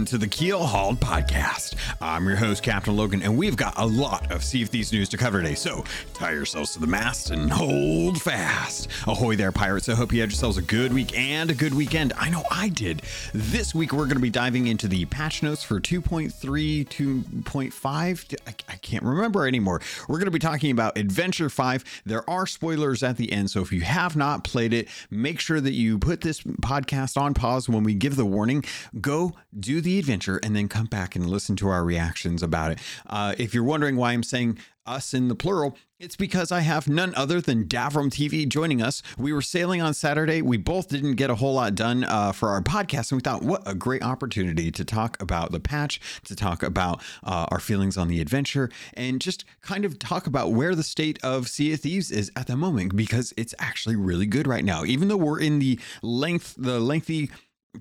Welcome to the Keel Hauled Podcast. I'm your host, Captain Logan, and we've got a lot of Sea of Thieves news to cover today. So tie yourselves to the mast and hold fast. Ahoy there, pirates. I hope you had yourselves a good week and a good weekend. I know I did. This week, we're going to be diving into the patch notes for 2.3, 2.5. I, I can't remember anymore. We're going to be talking about Adventure 5. There are spoilers at the end, so if you have not played it, make sure that you put this podcast on pause when we give the warning. Go do the adventure and then come back and listen to our reactions about it. Uh, if you're wondering why I'm saying us in the plural, it's because I have none other than Davram TV joining us. We were sailing on Saturday. We both didn't get a whole lot done uh, for our podcast, and we thought, what a great opportunity to talk about the patch, to talk about uh, our feelings on the adventure, and just kind of talk about where the state of Sea of Thieves is at the moment because it's actually really good right now. Even though we're in the length, the lengthy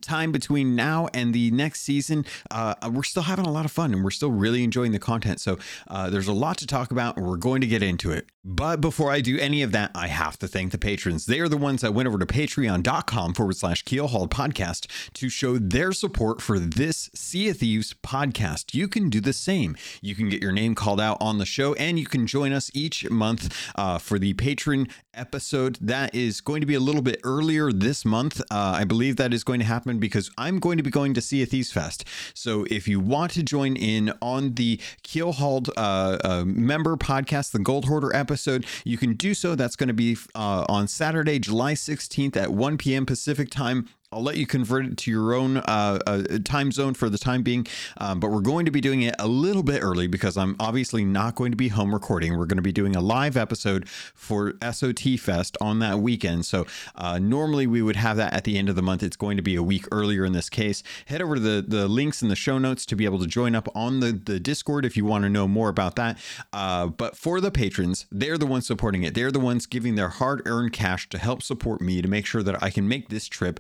time between now and the next season, uh, we're still having a lot of fun and we're still really enjoying the content. So uh, there's a lot to talk about and we're going to get into it. But before I do any of that, I have to thank the patrons. They are the ones that went over to patreon.com forward slash keelhauled podcast to show their support for this Sea of Thieves podcast. You can do the same. You can get your name called out on the show and you can join us each month uh, for the patron episode. That is going to be a little bit earlier this month. Uh, I believe that is going to happen because I'm going to be going to Sea of Thieves Fest. So if you want to join in on the Keelhauled uh, uh, member podcast, the Gold Hoarder episode, you can do so. That's going to be uh, on Saturday, July 16th at 1 p.m. Pacific time. I'll let you convert it to your own uh, uh, time zone for the time being, um, but we're going to be doing it a little bit early because I'm obviously not going to be home recording. We're going to be doing a live episode for SOT Fest on that weekend. So uh, normally we would have that at the end of the month. It's going to be a week earlier in this case. Head over to the, the links in the show notes to be able to join up on the, the Discord if you want to know more about that. Uh, but for the patrons, they're the ones supporting it. They're the ones giving their hard earned cash to help support me to make sure that I can make this trip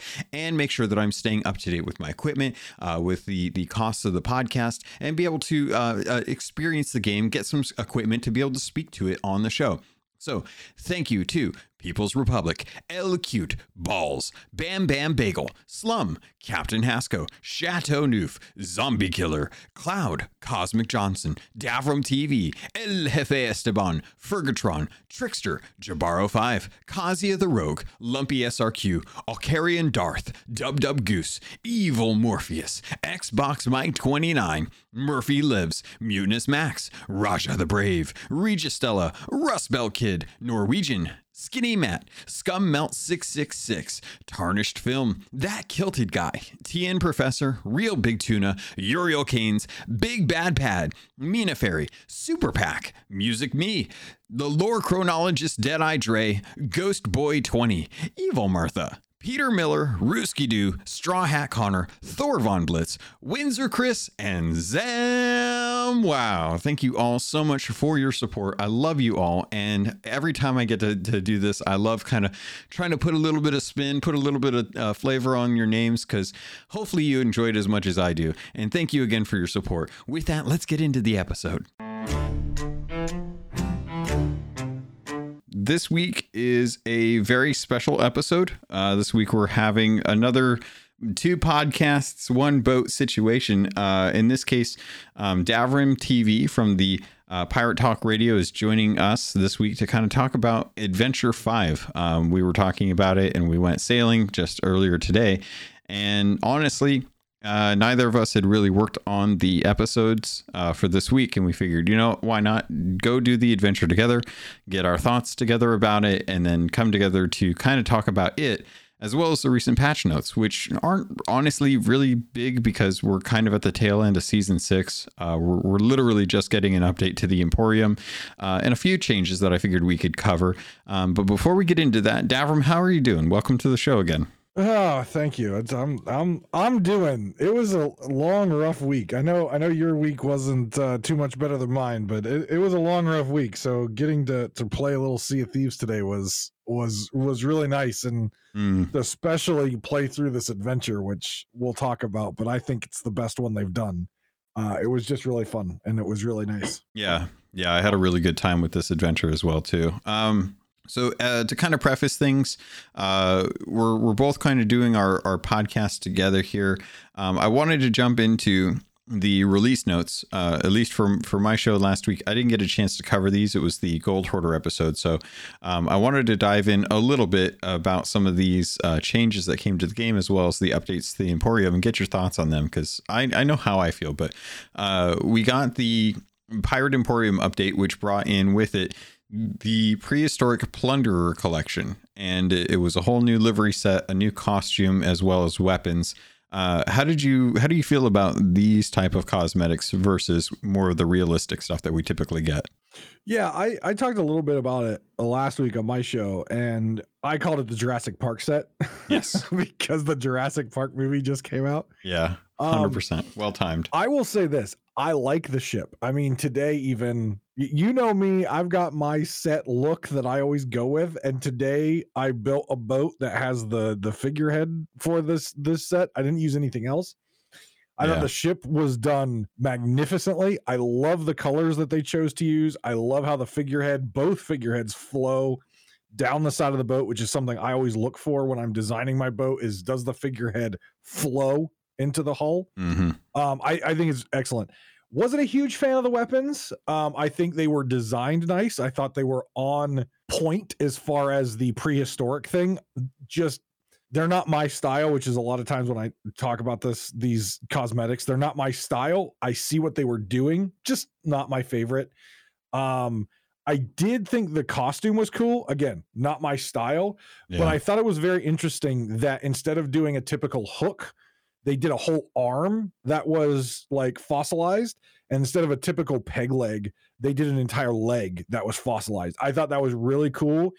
make sure that I'm staying up to date with my equipment, uh, with the the costs of the podcast, and be able to uh, uh, experience the game, get some equipment to be able to speak to it on the show. So, thank you to People's Republic, El Cute, Balls, Bam Bam Bagel, Slum, Captain Hasco, Chateau Neuf, Zombie Killer, Cloud, Cosmic Johnson, Davram TV, El Jefe Esteban, Fergatron, Trickster, Jabaro 5, Kazia the Rogue, Lumpy SRQ, Alcarian Darth, Dub Dub Goose, Evil Morpheus, Xbox Mike 29, Murphy Lives, Mutinous Max, Raja the Brave, Registella, Rust Belt Kid, Norwegian, Skinny Matt, Scum Melt 666, Tarnished Film, That Kilted Guy, TN Professor, Real Big Tuna, Uriel Canes, Big Bad Pad, Mina Fairy, Super Pack, Music Me, The Lore Chronologist Deadeye Dre, Ghost Boy 20, Evil Martha, Peter Miller, Rooski Doo, Straw Hat Connor, Thor Von Blitz, Windsor Chris, and Zam. Wow. Thank you all so much for your support. I love you all. And every time I get to, to do this, I love kind of trying to put a little bit of spin, put a little bit of uh, flavor on your names because hopefully you enjoyed as much as I do. And thank you again for your support. With that, let's get into the episode. This week is a very special episode. Uh, this week we're having another two podcasts, one boat situation. Uh, in this case, um, Davram TV from the uh, Pirate Talk Radio is joining us this week to kind of talk about Adventure 5. Um, we were talking about it and we went sailing just earlier today. And honestly, uh, neither of us had really worked on the episodes uh, for this week, and we figured, you know, why not go do the adventure together, get our thoughts together about it, and then come together to kind of talk about it, as well as the recent patch notes, which aren't honestly really big because we're kind of at the tail end of season six. Uh, we're, we're, literally just getting an update to the Emporium uh, and a few changes that I figured we could cover. Um, but before we get into that, Davram, how are you doing? Welcome to the show again. Oh, thank you. It's, I'm I'm I'm doing. It was a long, rough week. I know I know your week wasn't uh, too much better than mine, but it, it was a long, rough week. So getting to to play a little Sea of Thieves today was was was really nice, and mm. especially play through this adventure, which we'll talk about. But I think it's the best one they've done. Uh, it was just really fun, and it was really nice. Yeah, yeah. I had a really good time with this adventure as well too. Um, So uh, to kind of preface things, uh, we're we're both kind of doing our our podcast together here. Um, I wanted to jump into the release notes, uh, at least for for my show last week. I didn't get a chance to cover these. It was the Gold Hoarder episode, so um, I wanted to dive in a little bit about some of these uh, changes that came to the game, as well as the updates to the Emporium, and get your thoughts on them because I I know how I feel. But uh, we got the Pirate Emporium update, which brought in with it the prehistoric plunderer collection and it was a whole new livery set a new costume as well as weapons. Uh, how did you how do you feel about these type of cosmetics versus more of the realistic stuff that we typically get? Yeah i i talked a little bit about it last week on my show and i called it the jurassic park set. Yes. Because the jurassic park movie just came out. Yeah 100% um, well timed. I will say this i like the ship. I mean today even you know me i've got my set look that i always go with and today i built a boat that has the the figurehead for this this set. I didn't use anything else. I yeah. thought the ship was done magnificently. I love the colors that they chose to use. I love how the figurehead both figureheads flow down the side of the boat which is something i always look for when i'm designing my boat is does the figurehead flow into the hull? Mm-hmm. um, I, I think it's excellent wasn't a huge fan of the weapons. Um, I think they were designed nice. I thought they were on point as far as the prehistoric thing. Just they're not my style, which is a lot of times when I talk about this, these cosmetics, they're not my style. I see what they were doing, just not my favorite. Um, I did think the costume was cool. Again, not my style, yeah. but I thought it was very interesting that instead of doing a typical hook, they did a whole arm that was like fossilized and instead of a typical peg leg they did an entire leg that was fossilized i thought that was really cool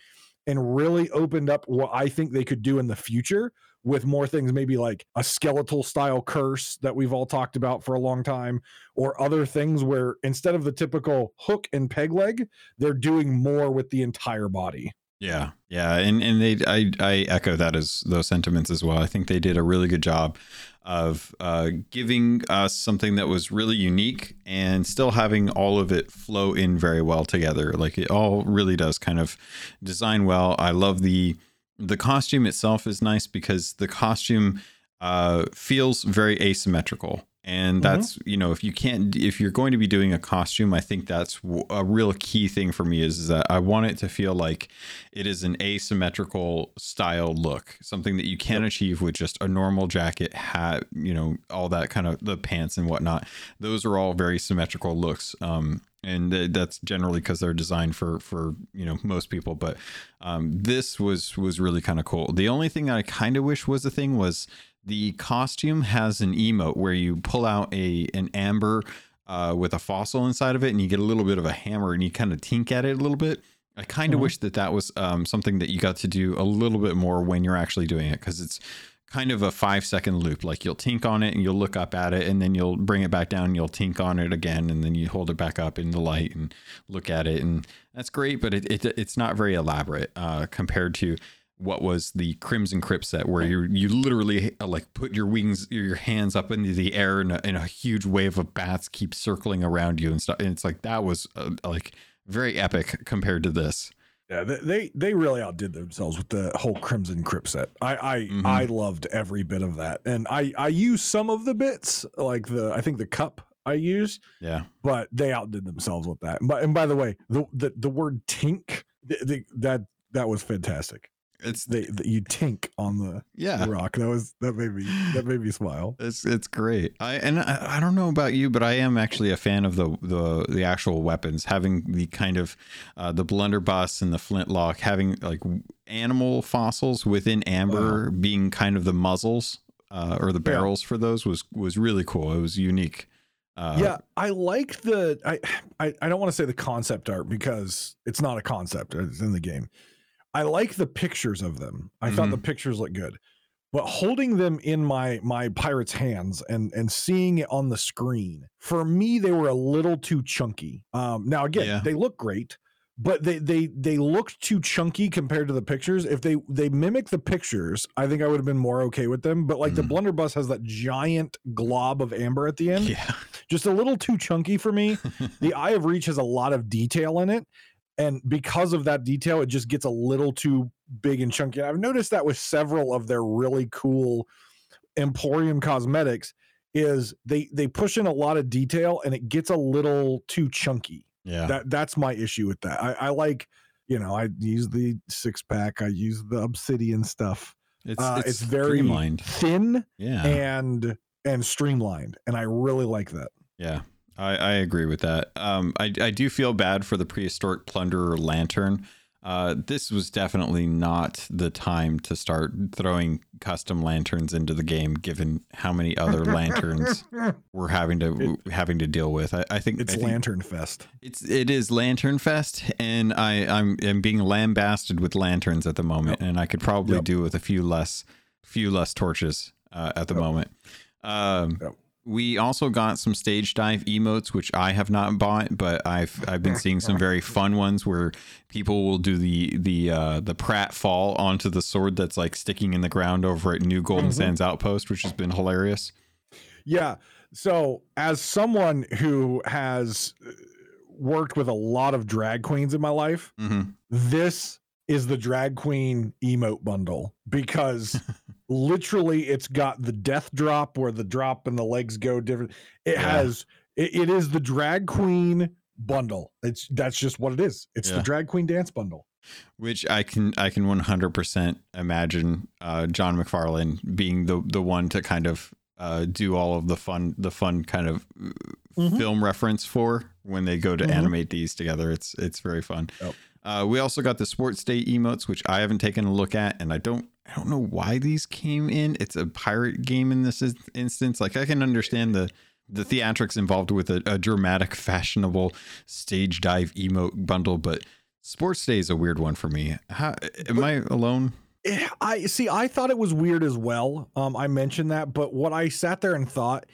and really opened up what i think they could do in the future with more things maybe like a skeletal style curse that we've all talked about for a long time or other things where instead of the typical hook and peg leg they're doing more with the entire body yeah, yeah, and and they I I echo that as those sentiments as well. I think they did a really good job of uh, giving us something that was really unique and still having all of it flow in very well together. Like it all really does kind of design well. I love the the costume itself is nice because the costume uh, feels very asymmetrical and mm-hmm. that's mm-hmm. you know if you can't if you're going to be doing a costume i think that's a real key thing for me is, is, that i want it to feel like it is an asymmetrical style look something that you can yep. achieve with just a normal jacket hat you know all that kind of the pants and whatnot those are all very symmetrical looks um, and that's generally because they're designed for for you know most people but um, this was was really kind of cool the only thing that i kind of wish was a thing was the costume has an emote where you pull out a an amber uh, with a fossil inside of it, and you get a little bit of a hammer, and you kind of tink at it a little bit. I kind of mm-hmm. wish that that was um, something that you got to do a little bit more when you're actually doing it, because it's kind of a five second loop. Like you'll tink on it and you'll look up at it, and then you'll bring it back down, and you'll tink on it again, and then you hold it back up in the light and look at it, and that's great, but it, it it's not very elaborate uh, compared to what was the Crimson Crypt set, where you you literally uh, like put your wings, your hands up into the air, and a, and a huge wave of bats keep circling around you and stuff. And it's like that was uh, like very epic compared to this. Yeah, they they really outdid themselves with the whole Crimson Crypt set. I I, mm-hmm. I loved every bit of that, and I I used some of the bits like the I think the cup I used. Yeah, but they outdid themselves with that. But and by the way, the the, the word tink the, the, that that was fantastic. It's they, the, you tink on the yeah rock. That was that made me that made me smile. It's it's great. I and I, I don't know about you, but I am actually a fan of the the the actual weapons, having the kind of uh, the blunderbuss and the flintlock, having like animal fossils within amber being kind of the muzzles uh, or the barrels yeah. for those was was really cool. It was unique. Uh, yeah, I like the I, I I don't want to say the concept art because it's not a concept. It's in the game. I like the pictures of them. I mm-hmm. thought the mm-hmm. pictures looked good. But holding them in my my pirate's hands and and seeing it on the screen, for me they were a little too chunky. Um now again, yeah. they look great, but they they they looked too chunky compared to the pictures. If they they mimic the pictures, I think I would have been more okay with them. But like mm. the blunderbuss has that giant glob of amber at the end. Yeah. Just a little too chunky for me. the Eye of Reach has a lot of detail in it and because of that detail, it just gets a little too big and chunky. I've noticed that with several of their really cool Emporium cosmetics is they they push in a lot of detail and it gets a little too chunky. Yeah. That that's my issue with that. I, I like, you know, I use the six pack, I use the obsidian stuff. it's, Uh, it's it's very streamlined. thin Yeah. and and streamlined, and I really like that. Yeah, I, I agree with that. Um, I, I do feel bad for the prehistoric plunderer lantern. Uh, this was definitely not the time to start throwing custom lanterns into the game, given how many other lanterns we're having to having to deal with. I, I think It's I think Lantern Fest. It's it is Lantern Fest, and I I'm, I'm being lambasted with lanterns at the moment, and I could probably Yep. do with a few less few less torches uh, at the Yep. moment. Um, Yep. We also got some stage dive emotes, which I have not bought, but I've I've been seeing some very fun ones where people will do the the uh, the Pratt fall onto the sword that's like sticking in the ground over at New Golden Mhm. Sands Outpost, which has been hilarious. Yeah. So, as someone who has uh, worked with a lot of drag queens in my life, hmm this is the drag queen emote bundle because literally it's got the death drop where the drop and the legs go different. It Yeah. has it, it is the drag queen bundle. It's that's just what it is. It's Yeah. the drag queen dance bundle. which I can I can 100% imagine uh, John McFarlane being the the one to kind of uh, do all of the fun the fun kind of Mhm. film reference for when they go to Mhm. animate these together. It's it's very fun. Yep. Uh, we also got the sports day emotes, which I haven't taken a look at, and I don't I don't know why these came in. It's a pirate game in this instance. Like I can understand the the theatrics involved with a, a dramatic, fashionable stage dive emote bundle, but Sports Day is a weird one for me. How, am I alone? Eh, I see. I thought it was weird as well. Um, I mentioned that, but what I sat there and thought,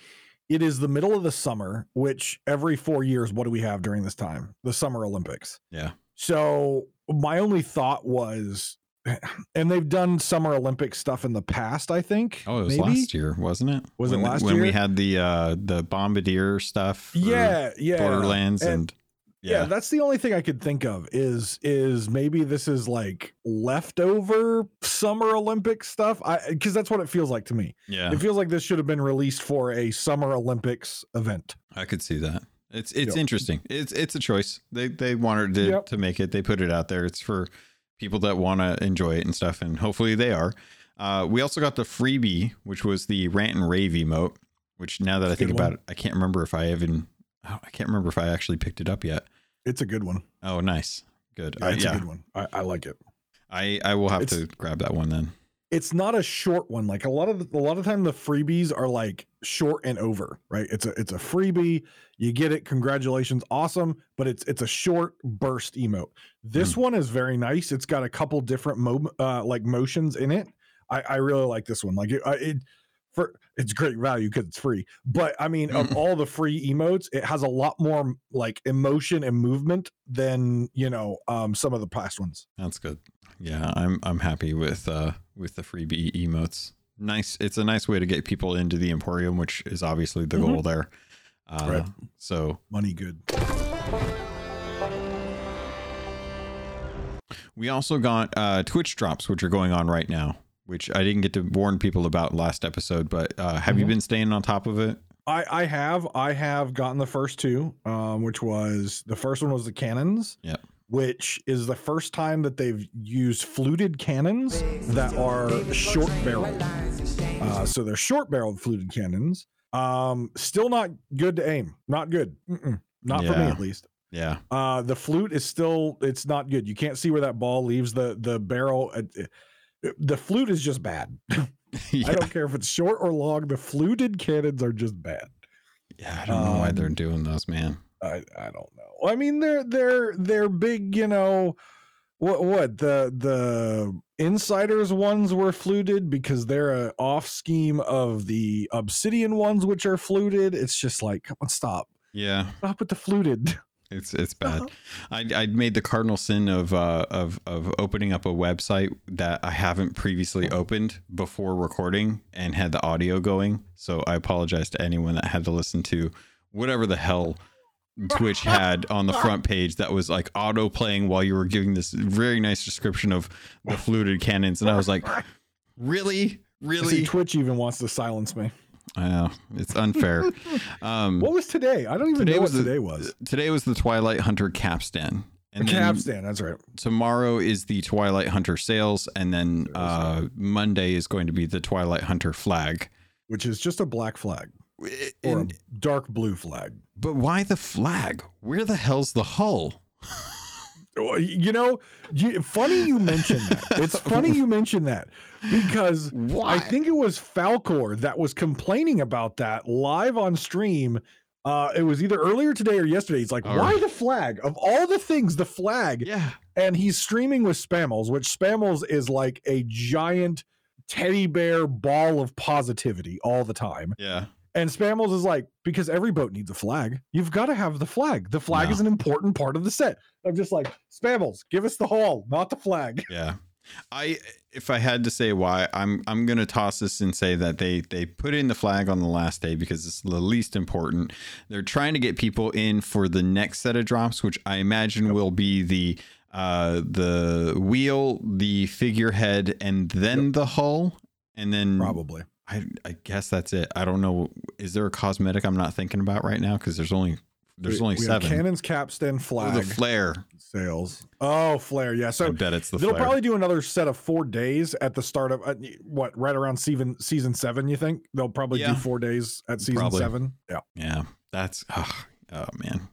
it is the middle of the summer, which every four years, what do we have during this time? The Summer Olympics. Yeah. So my only thought was, and they've done Summer Olympic stuff in the past. I think. Oh, it was maybe? last year, wasn't it? Was it when, last when we had the uh the Bombardier stuff? Yeah, yeah. Borderlands and, and- yeah. yeah, that's the only thing I could think of is is maybe this is like leftover Summer Olympic stuff. I because that's what it feels like to me. yeah, It feels like this should have been released for a Summer Olympics event. I could see that. It's it's Yep. interesting. It's it's a choice. They they wanted to Yep. to make it. They put it out there. It's for people that want to enjoy it and stuff, and hopefully they are. Uh, we also got the freebie, which was the rant and rave emote. Which now that I It's a think about it, I can't remember if I even oh, I can't remember if I actually picked it up yet. It's a good one. Oh, nice, good. Yeah, Uh, it's yeah, a good one. I, I like it. I I will have It's- to grab that one then. It's not a short one. Like a lot of the, a lot of time, the freebies are like short and over. Right? It's a it's a freebie. You get it. Congratulations, awesome. But it's it's a short burst emote. This one is very nice. It's got a couple different mo uh, like motions in it. I I really like this one. Like it, I- it for it's great value because it's free. But I mean, of all the free emotes, it has a lot more like emotion and movement than you know um some of the past ones. That's good. Yeah, I'm I'm happy with uh with the freebie emotes. Nice. It's a nice way to get people into the Emporium, which is obviously the Mhm. goal there. Uh, Right. So Money good. we also got uh, Twitch drops, which are going on right now, which I didn't get to warn people about last episode. But uh, have you Mhm. been staying on top of it? I I have I have gotten the first two, um, which was the first one was the cannons. Yep. Which is the first time that they've used fluted cannons that are short barreled. Uh, so they're short barreled fluted cannons. Um, still not good to aim. Not good. Mm-mm. Not for me at least. Yeah. Uh, the flute is still it's not good. You can't see where that ball leaves the the barrel. Uh, uh, The flute is just bad. yeah. I don't care if it's short or long. The fluted cannons are just bad. Yeah. I don't know why they're Um, doing those, man. I I don't know. I mean, they're they're they're big. You know, what what the the insiders ones were fluted because they're a off scheme of the obsidian ones, which are fluted. It's just like, come on, stop, Yeah. stop with the fluted. It's it's bad. I I made the cardinal sin of uh of of opening up a website that I haven't previously opened before recording and had the audio going. So I apologize to anyone that had to listen to whatever the hell Twitch had on the front page that was like auto playing while you were giving this very nice description of the fluted cannons, and I was like, really, See, really? Twitch even wants to silence me. I know it's unfair. Um, What was today? I don't even know what the- today was. today was the Twilight Hunter capstan, The and cab. That's right. tomorrow is the Twilight Hunter sails, and then uh, Monday is going to be the Twilight Hunter flag. Which is just a black flag or And- a dark blue flag. But why the flag? Where the hell's the hull? You know, funny you mention that. It's funny you mention that because Why? I think it was Falcor that was complaining about that live on stream. Uh, it was either earlier today or yesterday. He's like, All "Why right. the flag? Of all the things, the flag." Yeah. And he's streaming with Spammels, which Spammels is like a giant teddy bear ball of positivity all the time. Yeah. And Spammels is like, because every boat needs a flag. You've got to have the flag. The flag No. is an important part of the set. I'm just like, Spammels, give us the hall, not the flag. Yeah. I if I had to say why, I'm I'm gonna toss this and say that they they put in the flag on the last day because it's the least important. They're trying to get people in for the next set of drops, which I imagine will be the uh the wheel, the figurehead, and then the hull. And then Probably. I I guess that's it. I don't know. Is there a cosmetic I'm not thinking about right now? Because there's only there's We- only we seven. Cannons, capstan, Oh, flag, the flare. sails. Oh, flare. Yeah. I So bet it's the they'll flare. probably do another set of four days at the start of uh, what, right around season season seven, you think? They'll probably Yeah. do four days at season Probably. seven. Yeah. Yeah, that's oh, oh man.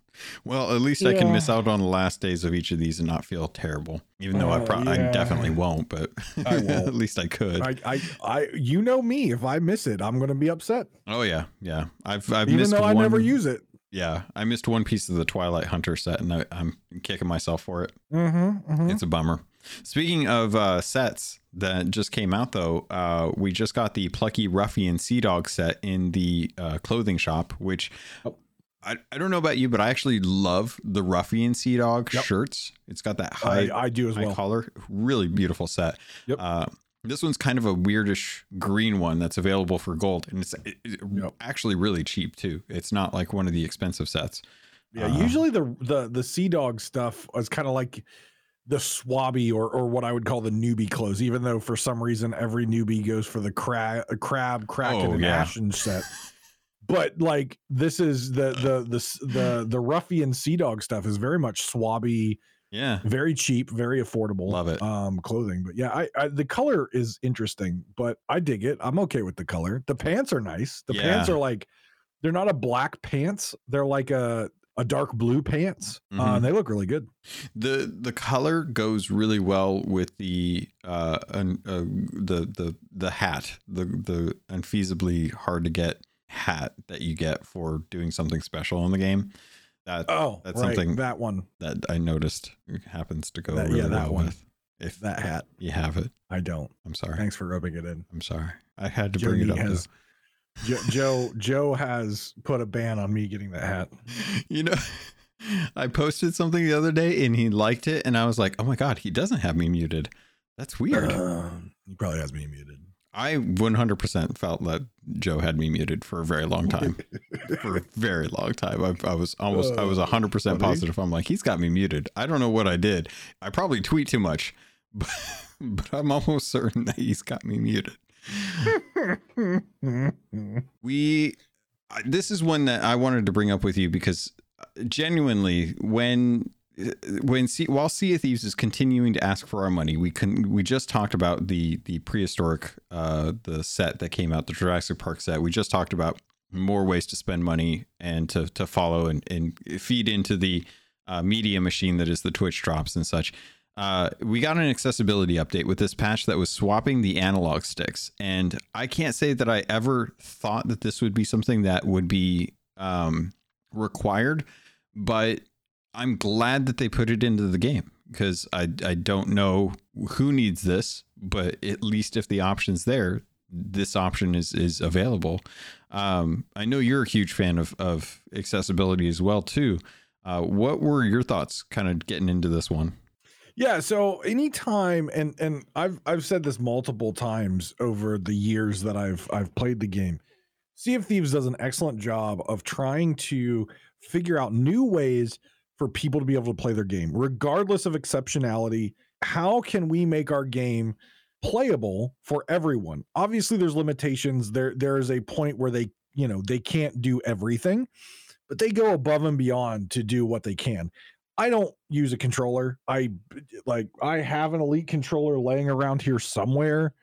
Well, at least I can miss out on the last days of each of these and not feel terrible. Even though I, Oh, pro- I definitely won't, but I won't. at least I could. I, I, I, you know me. If I miss it, I'm going to be upset, oh yeah, yeah. I've I've even missed though I one. never use it. yeah, I missed one piece of the Twilight Hunter set, and I, I'm kicking myself for it. Mm-hmm, mm-hmm. It's a bummer. Speaking of uh, sets that just came out, though, uh, we just got the Plucky Ruffian Sea Dog set in the uh, clothing shop, which Oh. I, I don't know about you, but I actually love the Ruffian Sea Dog Yep. shirts. It's got that high, I, I do as high well. collar, really beautiful set. Yep. Uh, this one's kind of a weirdish green one that's available for gold, and it's it- it- Yep. actually really cheap too. It's not like one of the expensive sets. Yeah, Uh, usually the the the sea dog stuff is kind of like the swabby or or what I would call the newbie clothes. Even though for some reason every newbie goes for the crab, crab, kraken, Oh, and yeah. ashen set. But like this is the the the the the ruffian sea dog stuff is very much swabby, Yeah, very cheap, very affordable. Love it. Um, clothing. But yeah, I, I the color is interesting, but I dig it. I'm okay with the color. The pants are nice. The pants are like they're not a black pants. They're like a a dark blue pants. Uh, Mhm. and they look really good. the the color goes really well with the uh, un, uh the the the hat the the unfeasibly hard to get hat that you get for doing something special in the game that Oh, that's right, something- that one, that I noticed happens to go That- really yeah, that well one. with if that hat. you have it I don't. I'm sorry Thanks for rubbing it in. I'm sorry I had to Joe bring it up has Jo- Joe Joe has put a ban on me getting that hat. you know I posted something the other day and he liked it and I was like oh my god he doesn't have me muted that's weird Um, he probably has me muted. I 100% felt that Joe had me muted for a very long time. for a very long time. I, I was almost, I was 100% funny. positive. I'm like, he's got me muted. I don't know what I did. I probably tweet too much, but, but I'm almost certain that he's got me muted. We, I- this is one that I wanted to bring up with you because uh, genuinely, when when while Sea of Thieves is continuing to ask for our money, we can we just talked about the the prehistoric uh the set that came out, the Jurassic Park set. We just talked about more ways to spend money and to to follow and, and feed into the uh, media machine that is the Twitch drops and such. Uh, we got an accessibility update with this patch that was swapping the analog sticks, and I can't say that I ever thought that this would be something that would be um, required, but I'm glad that they put it into the game because I I don't know who needs this, but at least if the option's there, this option is is available. Um, I know you're a huge fan of of accessibility as well too. Uh, what were your thoughts, kind of getting into this one? Yeah, so anytime and and I've I've said this multiple times over the years that I've I've played the game. Sea of Thieves does an excellent job of trying to figure out new ways for people to be able to play their game, regardless of exceptionality. How can we make our game playable for everyone? Obviously, there's limitations. There, there is a point where they, you know, they can't do everything, but they go above and beyond to do what they can. I don't use a controller. I like I have an elite controller laying around here somewhere.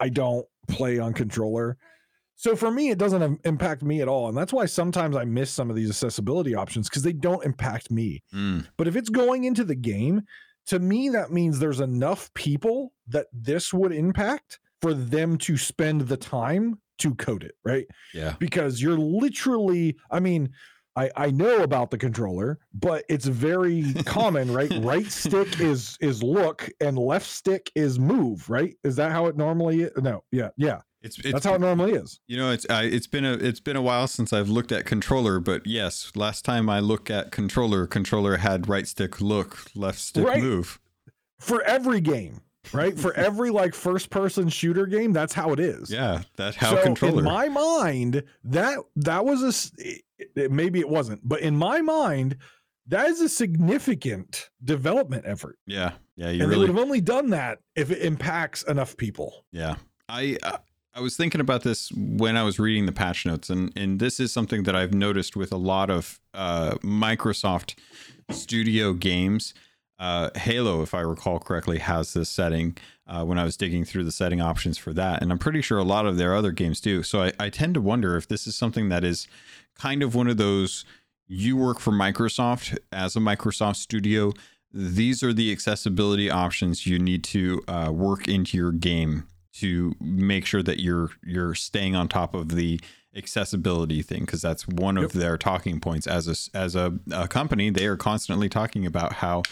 I don't play on controller. So for me, it doesn't impact me at all. And that's why sometimes I miss some of these accessibility options because they don't impact me. Mm. But if it's going into the game, to me, that means there's enough people that this would impact for them to spend the time to code it, right? Yeah. Because you're literally, I mean, I, I know about the controller, but it's very common, right? Right stick is is look and left stick is move, right? Is that how it normally is? No, yeah, yeah. It's, it's that's how it normally is. You know, it's uh, it's been a it's been a while since I've looked at controller, but yes, last time I looked at controller, controller had right stick look, left stick right. move. For every game, right? For every like first person shooter game, that's how it is. Yeah, that's how so controller. In my mind, that that was a it, maybe it wasn't, but in my mind, that is a significant development effort. Yeah, yeah, you and really... they would have only done that if it impacts enough people. Yeah, I uh, I was thinking about this when I was reading the patch notes, and and this is something that I've noticed with a lot of uh, Microsoft Studio games. Uh, Halo, if I recall correctly, has this setting uh, when I was digging through the setting options for that. And I'm pretty sure a lot of their other games do. So I, I tend to wonder if this is something that is kind of one of those you work for Microsoft as a Microsoft studio. These are the accessibility options you need to uh, work into your game to make sure that you're you're staying on top of the accessibility thing because that's one of yep. their talking points as a as a, a, company they are constantly talking about how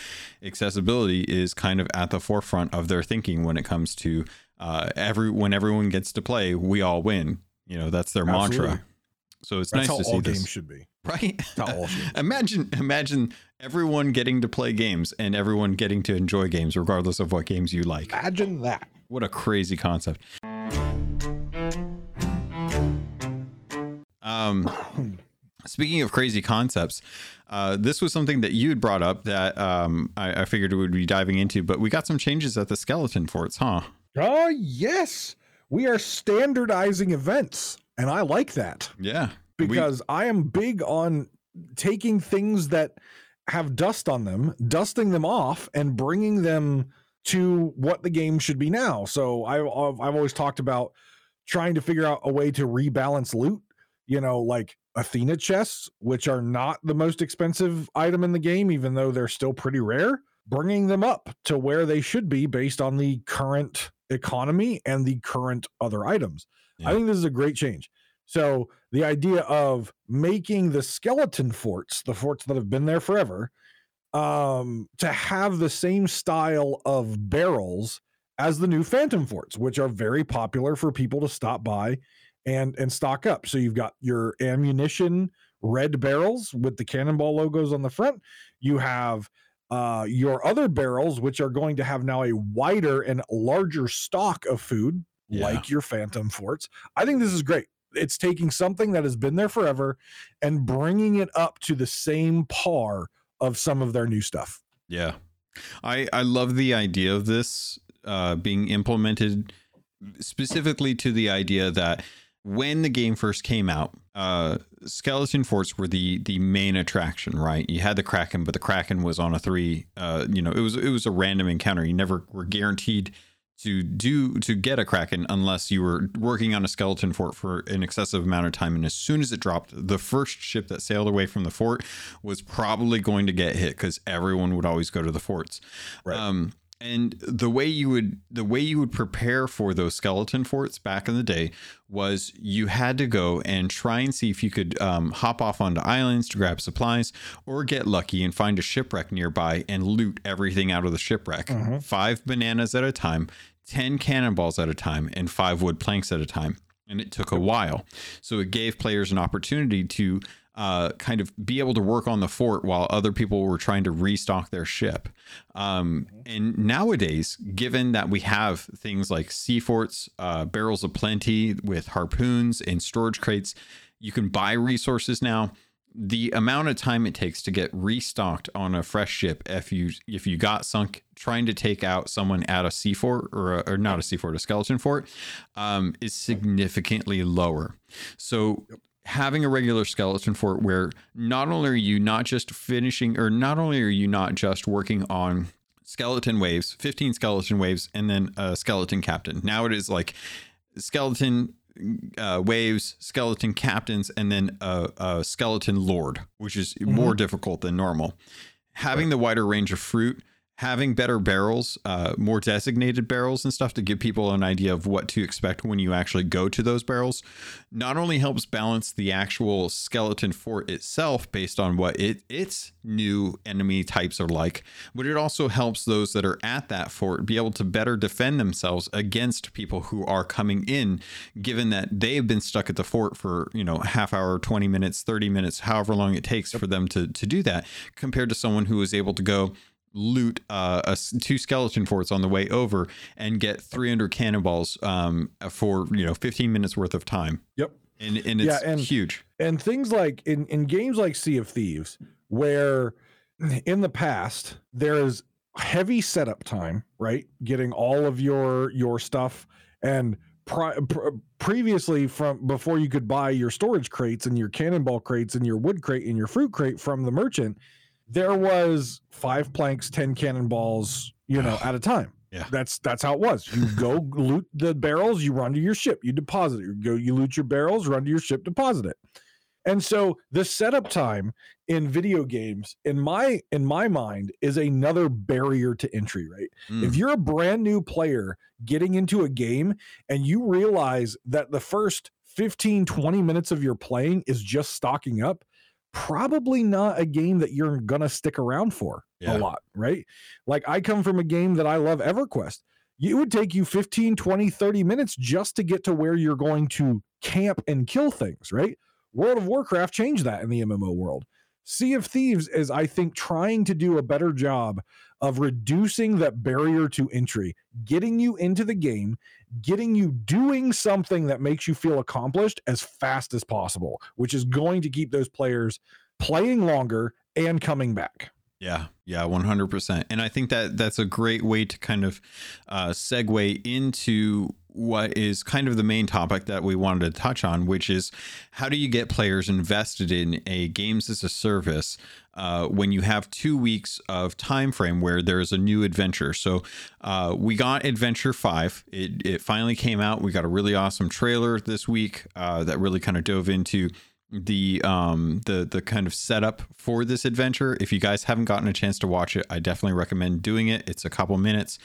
accessibility is kind of at the forefront of their thinking when it comes to uh, every when everyone gets to play we all win you know that's their Absolutely. mantra so it's that's nice to see this. That's all this. games should be right imagine imagine everyone getting to play games and everyone getting to enjoy games regardless of what games you like imagine that what a crazy concept Um, speaking of crazy concepts, uh, this was something that you had brought up that um, I, I, figured we would be diving into, but we got some changes at the skeleton forts, huh? Oh, yes. We are standardizing events, and I like that. Yeah. Because we... I am big on taking things that have dust on them, dusting them off, and bringing them to what the game should be now. So I, I've always talked about trying to figure out a way to rebalance loot you know, like Athena chests, which are not the most expensive item in the game, even though they're still pretty rare, bringing them up to where they should be based on the current economy and the current other items. Yeah. I think this is a great change. So, the idea of making the skeleton forts, the forts that have been there forever, um, to have the same style of barrels as the new phantom forts, which are very popular for people to stop by and and stock up. So you've got your ammunition red barrels with the cannonball logos on the front. You have uh, your other barrels, which are going to have now a wider and larger stock of food, yeah. like your Phantom Forts. I think this is great. It's taking something that has been there forever and bringing it up to the same par of some of their new stuff. Yeah, I I love the idea of this uh, being implemented specifically to the idea that when the game first came out, uh, skeleton forts were the the main attraction, right? You had the kraken, but the kraken was on a three. Uh, you know, it was it was a random encounter. You never were guaranteed to do to get a kraken unless you were working on a skeleton fort for an excessive amount of time. And as soon as it dropped, the first ship that sailed away from the fort was probably going to get hit because everyone would always go to the forts. Right. Um, and the way you would the way you would prepare for those skeleton forts back in the day was you had to go and try and see if you could um, hop off onto islands to grab supplies or get lucky and find a shipwreck nearby and loot everything out of the shipwreck. Mm-hmm. five bananas at a time 10 cannonballs at a time and five wood planks at a time. And it took a while. So it gave players an opportunity to uh, kind of be able to work on the fort while other people were trying to restock their ship. Um, and nowadays, given that we have things like sea forts, uh, barrels of plenty with harpoons and storage crates, you can buy resources now the amount of time it takes to get restocked on a fresh ship if you if you got sunk trying to take out someone at a sea fort or, a, or not a sea fort a skeleton fort um, is significantly lower so. Having a regular skeleton fort where not only are you not just finishing or not only are you not just working on skeleton waves 15 skeleton waves and then a skeleton captain now it is like skeleton uh, waves, skeleton captains, and then a, a skeleton lord, which is mm-hmm. more difficult than normal. Having right. the wider range of fruit having better barrels, uh, more designated barrels and stuff to give people an idea of what to expect when you actually go to those barrels, not only helps balance the actual skeleton fort itself based on what it its new enemy types are like, but it also helps those that are at that fort be able to better defend themselves against people who are coming in, given that they have been stuck at the fort for you know half hour, twenty minutes, thirty minutes, however long it takes for them to to do that, compared to someone who is able to go loot uh, a, two skeleton forts on the way over and get 300 cannonballs um, for you know 15 minutes worth of time. Yep. And, and it's yeah, and, huge. And things like in, in games like Sea of Thieves, where in the past there is heavy setup time, right? Getting all of your your stuff and Pri- previously from before you could buy your storage crates and your cannonball crates and your wood crate and your fruit crate from the merchant there was five planks, 10 cannonballs, you know, at a time. Yeah. That's that's how it was. You go loot the barrels, you run to your ship, you deposit it. You go you loot your barrels, run to your ship, deposit it. And so the setup time in video games in my in my mind is another barrier to entry, right? Mm. If you're a brand new player getting into a game and you realize that the first 15 20 minutes of your playing is just stocking up, probably not a game that you're gonna stick around for yeah. a lot, right? Like I come from a game that I love EverQuest. It would take you 15, 20, 30 minutes just to get to where you're going to camp and kill things, right? World of Warcraft changed that in the MMO world. Sea of Thieves is, I think, trying to do a better job of reducing that barrier to entry, getting you into the game, getting you doing something that makes you feel accomplished as fast as possible, which is going to keep those players playing longer and coming back. Yeah, yeah, 100%. And I think that that's a great way to kind of uh, segue into what is kind of the main topic that we wanted to touch on, which is how do you get players invested in a games as a service uh, when you have two weeks of time frame where there's a new adventure. So uh, we got Adventure Five. It it finally came out. We got a really awesome trailer this week uh, that really kind of dove into the um the the kind of setup for this adventure if you guys haven't gotten a chance to watch it i definitely recommend doing it it's a couple minutes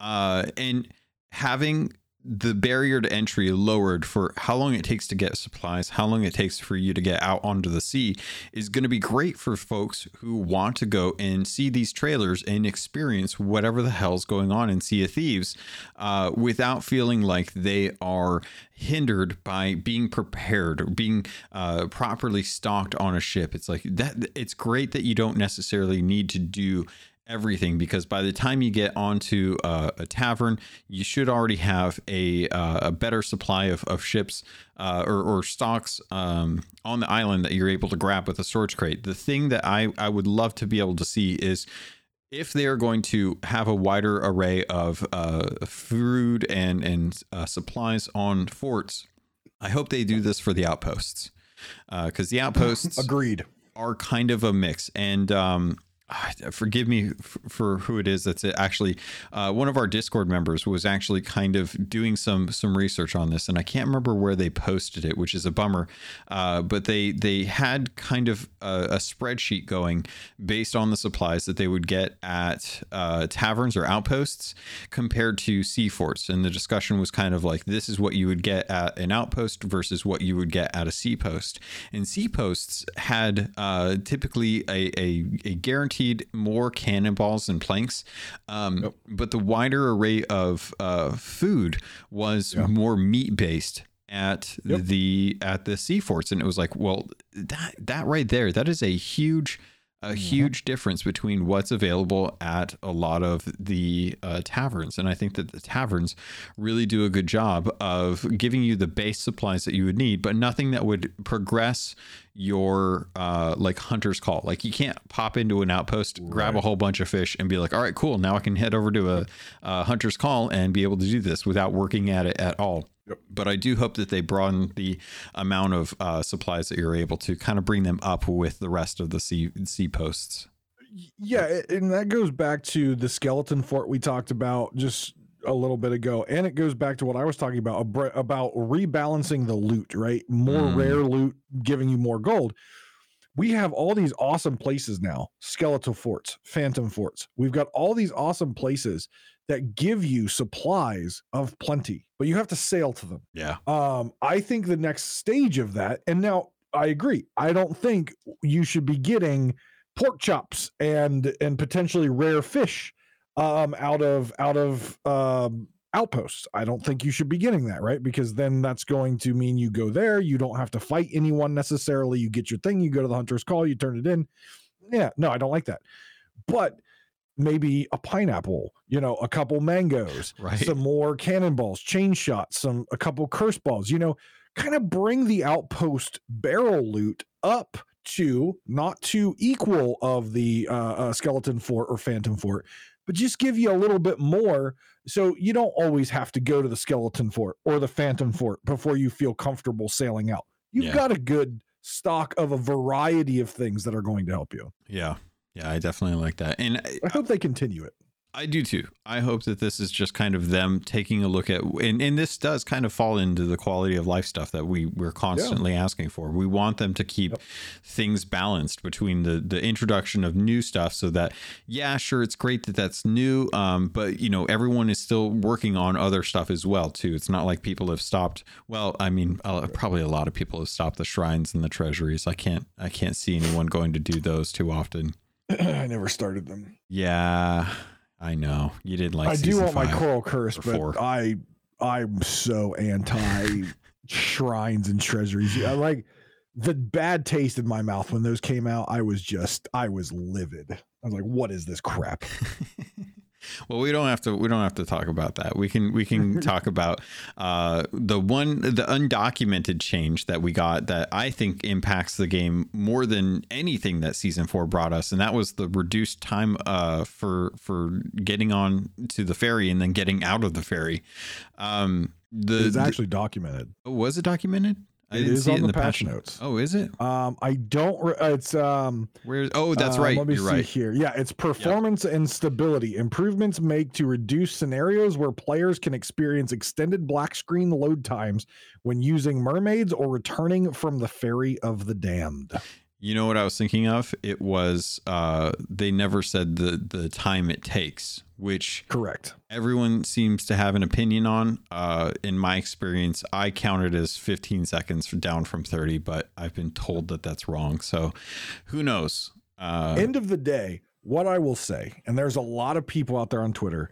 uh and having the barrier to entry lowered for how long it takes to get supplies, how long it takes for you to get out onto the sea is going to be great for folks who want to go and see these trailers and experience whatever the hell's going on in Sea of Thieves uh, without feeling like they are hindered by being prepared or being uh, properly stocked on a ship. It's like that. It's great that you don't necessarily need to do everything because by the time you get onto uh, a tavern, you should already have a, uh, a better supply of, of ships uh, or, or, stocks um, on the island that you're able to grab with a storage crate. The thing that I, I would love to be able to see is if they are going to have a wider array of uh, food and, and uh, supplies on forts, I hope they do this for the outposts because uh, the outposts agreed are kind of a mix and um, forgive me for who it is that's actually uh, one of our discord members was actually kind of doing some some research on this and i can't remember where they posted it which is a bummer uh, but they they had kind of a, a, spreadsheet going based on the supplies that they would get at uh, taverns or outposts compared to sea forts and the discussion was kind of like this is what you would get at an outpost versus what you would get at a sea post and sea posts had uh, typically a, a, a guaranteed guaranteed more cannonballs and planks, um, yep. but the wider array of uh, food was more meat based at Yep. the at the sea forts and it was like well that that right there that is a huge a Mhm. huge difference between what's available at a lot of the uh, taverns. And i think that the taverns really do a good job of giving you the base supplies that you would need but nothing that would progress your uh, like hunter's call. Like you can't pop into an outpost grab a whole bunch of fish and be like all right cool. Now i can head over to a, a hunter's call and be able to do this without working at it at all. But I do hope that they broaden the amount of uh, supplies that you're able to kind of bring them up with the rest of the sea sea posts. Yeah, and that goes back to the skeleton fort we talked about just a little bit ago, and it goes back to what I was talking about about rebalancing the loot, right? More Mm. rare loot giving you more gold. We have all these awesome places now: skeletal forts, phantom forts. We've got all these awesome places that give you supplies of plenty, but you have to sail to them. Yeah, Um, I think the next stage of that, and now I agree. I don't think you should be getting pork chops and and potentially rare fish um, out of out of um, outposts. I don't think you should be getting that, right? Because then that's going to mean you go there. You don't have to fight anyone necessarily. You get your thing. You go to the hunter's call. You turn it in. Yeah, no, I don't like that. But maybe a pineapple, you know, a couple mangoes, right. some more cannonballs, chain shots, some a couple curse balls, you know, kind of bring the outpost barrel loot up to not to equal of the uh, uh, skeleton fort or phantom fort, but just give you a little bit more so you don't always have to go to the skeleton fort or the phantom fort before you feel comfortable sailing out. You've Yeah. got a good stock of a variety of things that are going to help you. yeah, yeah, I definitely like that, and I, I hope they continue it. I do too. I hope that this is just kind of them taking a look at, and, and this does kind of fall into the quality of life stuff that we we're constantly asking for. We want them to keep Yep. things balanced between the the introduction of new stuff, so that yeah, sure, it's great that that's new, um, but you know everyone is still working on other stuff as well too. It's not like people have stopped. Well, I mean, uh, probably a lot of people have stopped the shrines and the treasuries. I can't I can't see anyone going to do those too often. I never started them. Yeah, I know you didn't like. I do want my coral curse, but four. I I'm so anti shrines and treasuries. I like the bad taste in my mouth when those came out. I was just I was livid. I was like, what is this crap? well, we don't have to. We don't have to talk about that. We can. We can talk about uh, the one, the undocumented change that we got that I think impacts the game more than anything that season four brought us, and that was the reduced time uh, for for getting on to the ferry and then getting out of the ferry. Um, the, It's actually documented. was it documented? I It see on it in the the patch notes. Oh, is it? Um, I don't. Re- it's um. Where? Oh, that's uh, right. Let me You're see right. here. Yeah, it's performance and stability improvements make to reduce scenarios where players can experience extended black screen load times when using mermaids or returning from the ferry of the damned. You know what I was thinking of? It was uh, they never said the the time it takes, which Correct. everyone seems to have an opinion on. Uh, in my experience, I counted as 15 seconds down from 30, but I've been told that that's wrong. So, who knows? Uh, End of the day, what I will say, and there's a lot of people out there on Twitter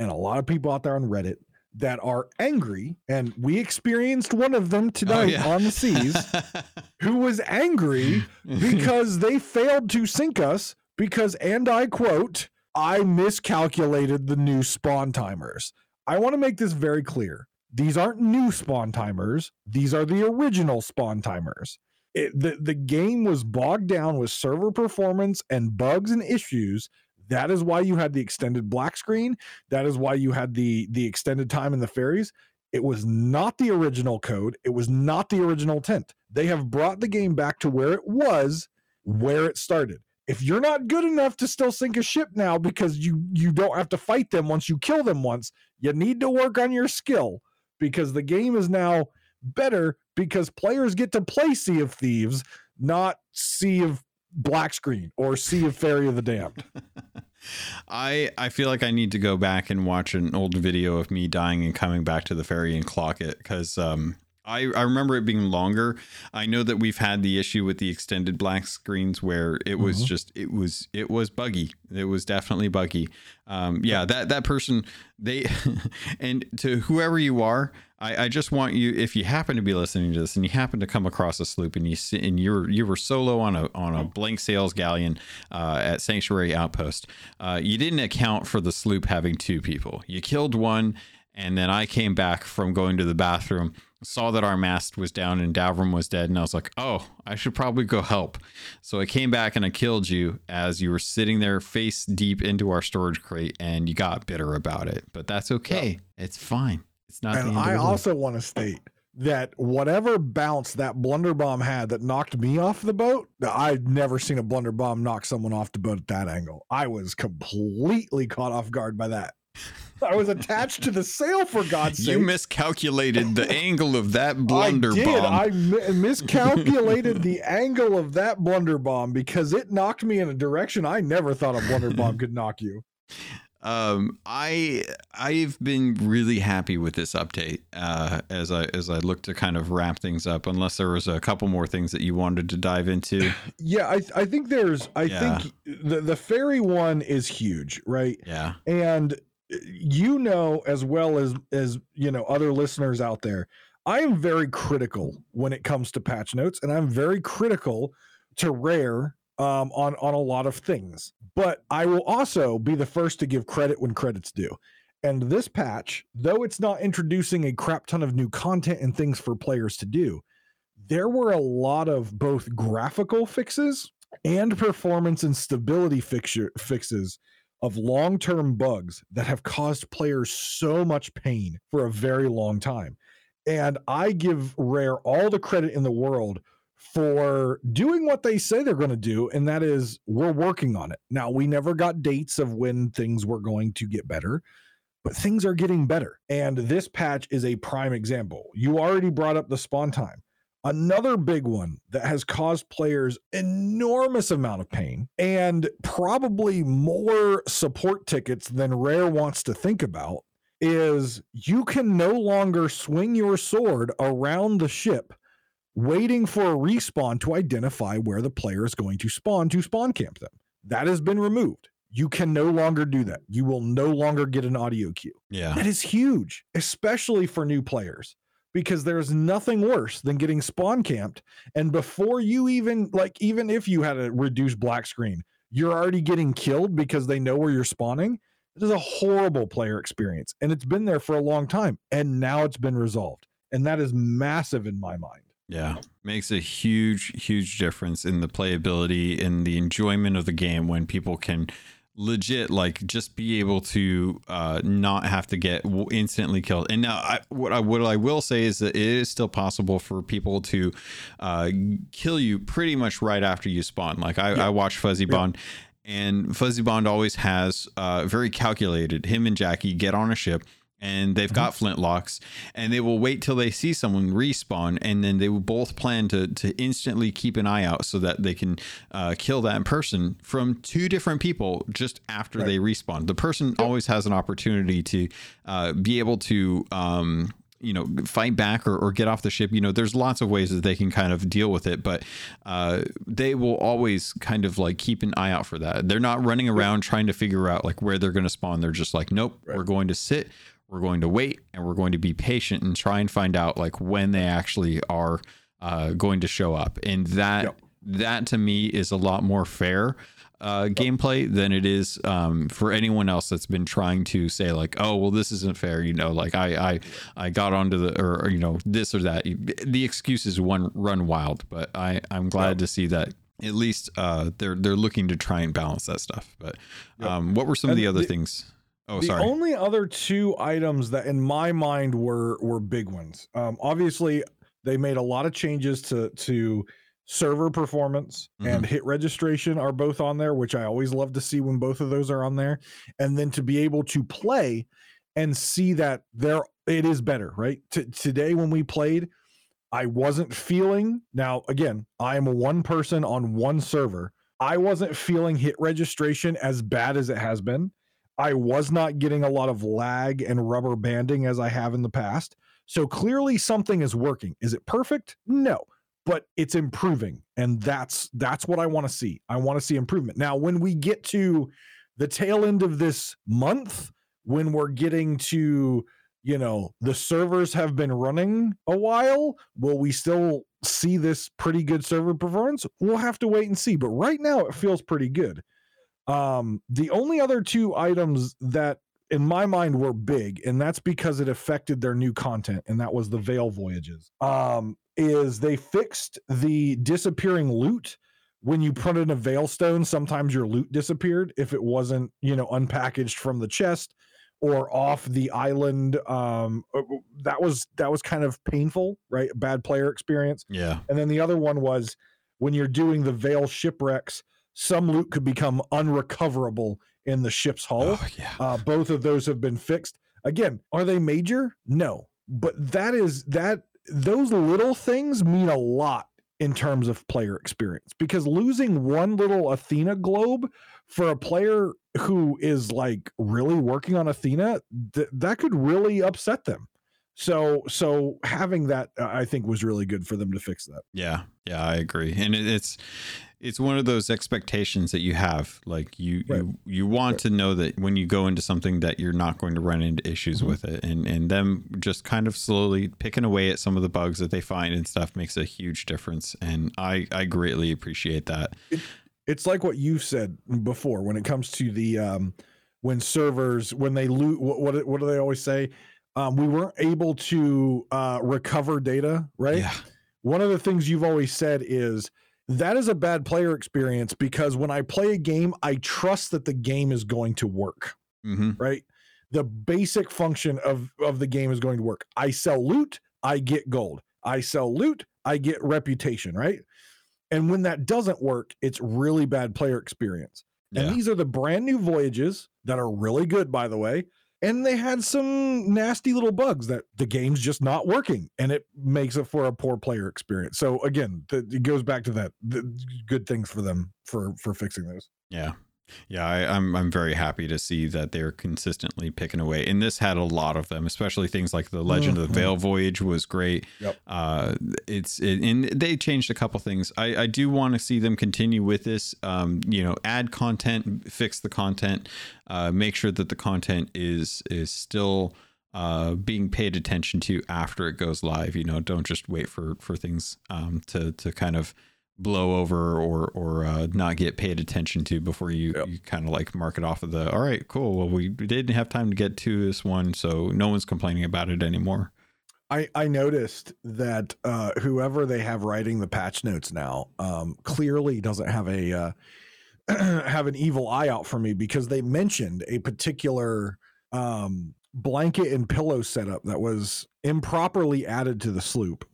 and a lot of people out there on Reddit that are angry, and we experienced one of them oh, tonight Oh, yeah. on the seas, who was angry because they failed to sink us because, and I quote, I miscalculated the new spawn timers. I want to make this very clear. These aren't new spawn timers. These are the original spawn timers. It, the, the game was bogged down with server performance and bugs and issues. That is why you had the extended black screen. That is why you had the the extended time in the ferries. It was not the original code. It was not the original intent. They have brought the game back to where it was, where it started. If you're not good enough to still sink a ship now because you you don't have to fight them once you kill them once, you need to work on your skill because the game is now better because players get to play Sea of Thieves, not Sea of Black Screen or Sea of Ferry of the Damned. I I feel like I need to go back and watch an old video of me dying and coming back to the ferry and clock it because um I, I remember it being longer. I know that we've had the issue with the extended black screens where it was Mhm. just it was it was buggy. It was definitely buggy. Um, yeah, that that person they and to whoever you are, I, I just want you, if you happen to be listening to this and you happen to come across a sloop and you see, and you're you were solo on a on a blank sails galleon uh, at Sanctuary Outpost, uh, you didn't account for the sloop having two people. You killed one, and then I came back from going to the bathroom, saw that our mast was down and Davram was dead, and I was like, oh, I should probably go help. So I came back and I killed you as you were sitting there face deep into our storage crate, and you got bitter about it. But that's okay. It's fine. It's not. And I also want to state that whatever bounce that blunder bomb had that knocked me off the boat, I've never seen a blunder bomb knock someone off the boat at that angle. I was completely caught off guard by that. I was attached to the sail for God's sake. You miscalculated the angle of that blunder I did. bomb. I mi- miscalculated the angle of that blunder bomb because it knocked me in a direction I never thought a blunder bomb could knock you. Um, I I've been really happy with this update. Uh, as I as I look to kind of wrap things up, unless there was a couple more things that you wanted to dive into. Yeah, I I think there's I Yeah. think the the ferry one is huge, right? Yeah. And uh, you know as well as as you know other listeners out there, I am very critical when it comes to patch notes, and I'm very critical to Rare um, on on a lot of things. But I will also be the first to give credit when credit's due. And this patch, though it's not introducing a crap ton of new content and things for players to do, there were a lot of both graphical fixes and performance and stability fixture, fixes of long-term bugs that have caused players so much pain for a very long time. And I give Rare all the credit in the world for doing what they say they're going to do and that is we're working on it. Now, we never got dates of when things were going to get better, but things are getting better. And this patch is a prime example. You already brought up the spawn time. Another big one that has caused players enormous amount of pain and probably more support tickets than Rare wants to think about is you can no longer swing your sword around the ship waiting for a respawn to identify where the player is going to spawn to spawn camp them. That has been removed. You can no longer do that. You will no longer get an audio cue. Yeah. That is huge, especially for new players, because there's nothing worse than getting spawn camped. And before you even, like, even if you had a reduced black screen, you're already getting killed because they know where you're spawning. It is a horrible player experience. And it's been there for a long time. And now it's been resolved. And that is massive in my mind. Yeah. Makes a huge, huge difference in the playability and the enjoyment of the game when people can legit like just be able to uh not have to get instantly killed. And now I, what i what i will say is that it is still possible for people to uh kill you pretty much right after you spawn. Like i, I watch fuzzy bond and fuzzy bond always has uh very calculated. Him and jackie get on a ship and they've got flintlocks and they will wait till they see someone respawn and then they will both plan to to instantly keep an eye out so that they can uh, kill that person from two different people just after they respawn. The person always has an opportunity to uh, be able to um, you know fight back or, or get off the ship. You know there's lots of ways that they can kind of deal with it but uh, they will always kind of like keep an eye out for that. They're not running around trying to figure out like where they're going to spawn. They're just like nope we're going to sit we're going to wait and we're going to be patient and try and find out like when they actually are uh, going to show up and that Yep. that to me is a lot more fair uh, gameplay than it is um, for anyone else that's been trying to say like, oh, well, this isn't fair. You know, like I, I, I got onto the, or, or, you know, this or that. The excuses one run wild, but I, I'm glad to see that at least uh, they're they're looking to try and balance that stuff. But um, what were some of the other the- things? Oh, the sorry. only other two items that in my mind were were big ones. Um, obviously, they made a lot of changes to to server performance and hit registration are both on there, which I always love to see when both of those are on there. And then to be able to play and see that there it is better, right? T- today when we played, I wasn't feeling now again, I am one person on one server. I wasn't feeling hit registration as bad as it has been. I was not getting a lot of lag and rubber banding as I have in the past. So clearly something is working. Is it perfect? No, but it's improving and that's that's what I want to see. I want to see improvement. Now when we get to the tail end of this month when we're getting to you know, the servers have been running a while. Will we still see this pretty good server performance? We'll have to wait and see. But right now, it feels pretty good. Um, the only other two items that in my mind were big and that's because it affected their new content and that was the veil voyages. Um is they fixed the disappearing loot. When you put in a veil stone sometimes your loot disappeared if it wasn't you know unpackaged from the chest or off the island. Um uh, that was that was kind of painful right? Bad player experience. Yeah. and then the other one was when you're doing the veil shipwrecks some loot could become unrecoverable in the ship's hull Oh, yeah. uh, both of those have been fixed. Again, are they major? No, but that is that those little things mean a lot in terms of player experience because losing one little Athena globe for a player who is like really working on Athena, th- that could really upset them. So, so having that, I think, was really good for them to fix that. Yeah, yeah, I agree, and it, it's it's one of those expectations that you have. Like you Right. you you want Right. to know that when you go into something that you're not going to run into issues Mhm. with it, and and them just kind of slowly picking away at some of the bugs that they find and stuff makes a huge difference, and I I greatly appreciate that. it's like what you've said before when it comes to the um when servers when they loot what what, what do they always say um we weren't able to uh recover data right Yeah, one of the things you've always said is that is a bad player experience because when i play a game i trust that the game is going to work hmm right? The basic function of of the game is going to work. I sell loot i get gold. I sell loot i get reputation right? And when that doesn't work it's really bad player experience. And these are the brand new voyages that are really good by the way and they had some nasty little bugs that the game's just not working and it makes it for a poor player experience so again it goes back to that the good things for them for for fixing those yeah. Yeah, I, I'm I'm very happy to see that they're consistently picking away, and this had a lot of them, especially things like the Legend of the Mhm. Veil Voyage was great. Yep. Uh, it's it, and they changed a couple things. I I do want to see them continue with this. Um, you know, add content, fix the content, uh, make sure that the content is is still uh being paid attention to after it goes live you know don't just wait for for things um to to kind of blow over or or uh, not get paid attention to before you Yep. you kind of like mark it off of the all right cool well we didn't have time to get to this one so no one's complaining about it anymore I, I noticed that uh, whoever they have writing the patch notes now um, clearly doesn't have a uh, have an evil eye out for me because they mentioned a particular um, blanket and pillow setup that was improperly added to the sloop.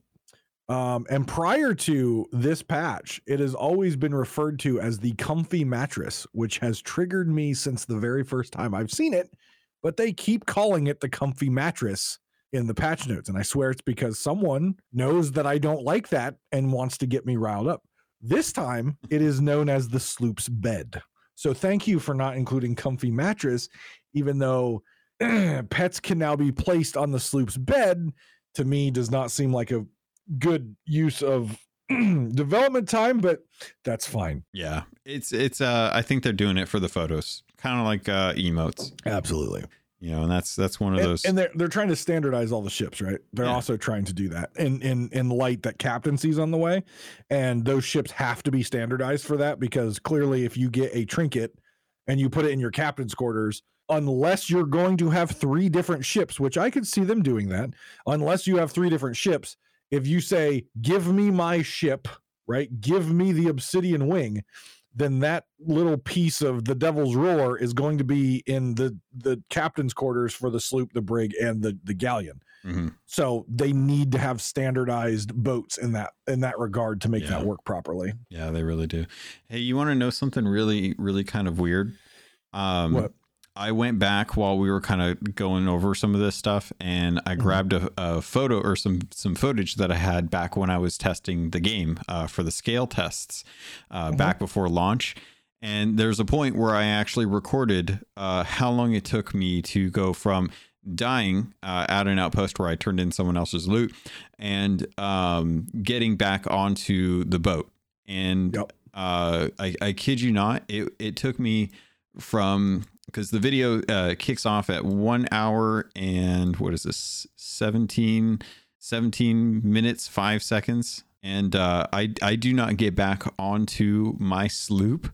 Um, and prior to this patch, it has always been referred to as the comfy mattress, which has triggered me since the very first time I've seen it. But they keep calling it the comfy mattress in the patch notes. And I swear it's because someone knows that I don't like that and wants to get me riled up. This time it is known as the sloop's bed. So thank you for not including comfy mattress, even though pets can now be placed on the sloop's bed. To me, does not seem like a good use of development time, but that's fine. yeah it's it's uh i think they're doing it for the photos kind of like uh emotes Absolutely. you know and that's that's one of and, those and they're they're trying to standardize all the ships, right? They're Yeah. also trying to do that in in in light that captaincy's on the way, and those ships have to be standardized for that because clearly, if you get a trinket and you put it in your captain's quarters, unless you're going to have three different ships, which I could see them doing that, unless you have three different ships, if you say, "Give me my ship," right? Give me the obsidian wing then that little piece of the devil's roar is going to be in the the captain's quarters for the sloop the brig and the the galleon Mhm. so they need to have standardized boats in that in that regard to make Yeah. that work properly yeah they really do hey you want to know something really really kind of weird um what I went back while we were kind of going over some of this stuff, and I Mhm. grabbed a, a photo or some some footage that I had back when I was testing the game uh, for the scale tests uh, Mhm. back before launch. And there's a point where I actually recorded uh, how long it took me to go from dying uh, at an outpost where I turned in someone else's loot and um, getting back onto the boat. And Yep. uh, I, I kid you not, it, it took me from because the video uh, kicks off at one hour and what is this? 17 17 minutes five seconds. And uh, I I do not get back onto my sloop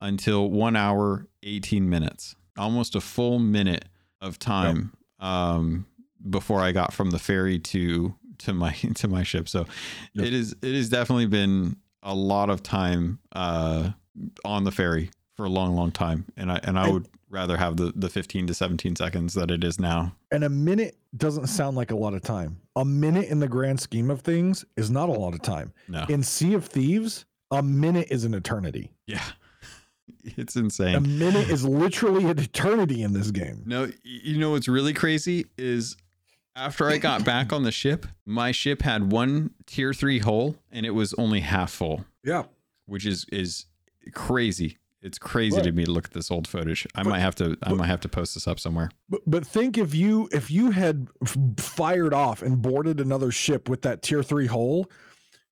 until one hour 18 minutes. Almost a full minute of time um, before I got from the ferry to to my to my ship. So Yep. it is it has definitely been a lot of time uh, on the ferry for a long long time and I and I would rather have the the 15 to 17 seconds that it is now And a minute doesn't sound like a lot of time. A minute in the grand scheme of things is not a lot of time. no In Sea of Thieves, a minute is an eternity. yeah it's insane. A minute is literally an eternity in this game. no you know what's really crazy is after I got back on the ship my ship had one tier 3 hole and it was only half full Yeah. which is is crazy it's crazy Right. to me to look at this old footage i But- might have to i but- might have to post this up somewhere But, but think if you if you had fired off and boarded another ship with that tier three hole,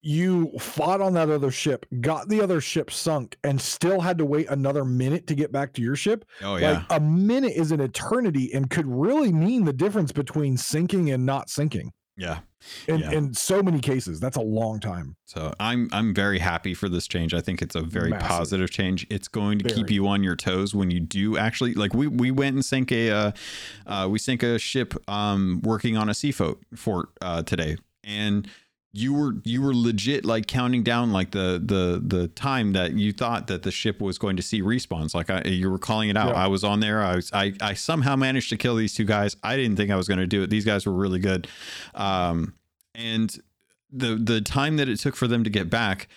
you fought on that other ship, got the other ship sunk, and still had to wait another minute to get back to your ship. oh yeah Like a minute is an eternity and could really mean the difference between sinking and not sinking. Yeah In Yeah. in so many cases, that's a long time. So I'm I'm very happy for this change. I think it's a very Massive. positive change. It's going to keep you on your toes when you do actually like we we went and sank a uh, uh we sank a ship um working on a sea fort fort uh today and you were you were legit like counting down like the the the time that you thought that the ship was going to see respawns. Like I, you were calling it out. Yeah. i was on there. I was I, I somehow managed to kill these two guys. I didn't think i was going to do it. These guys were really good. Um and the the time that it took for them to get back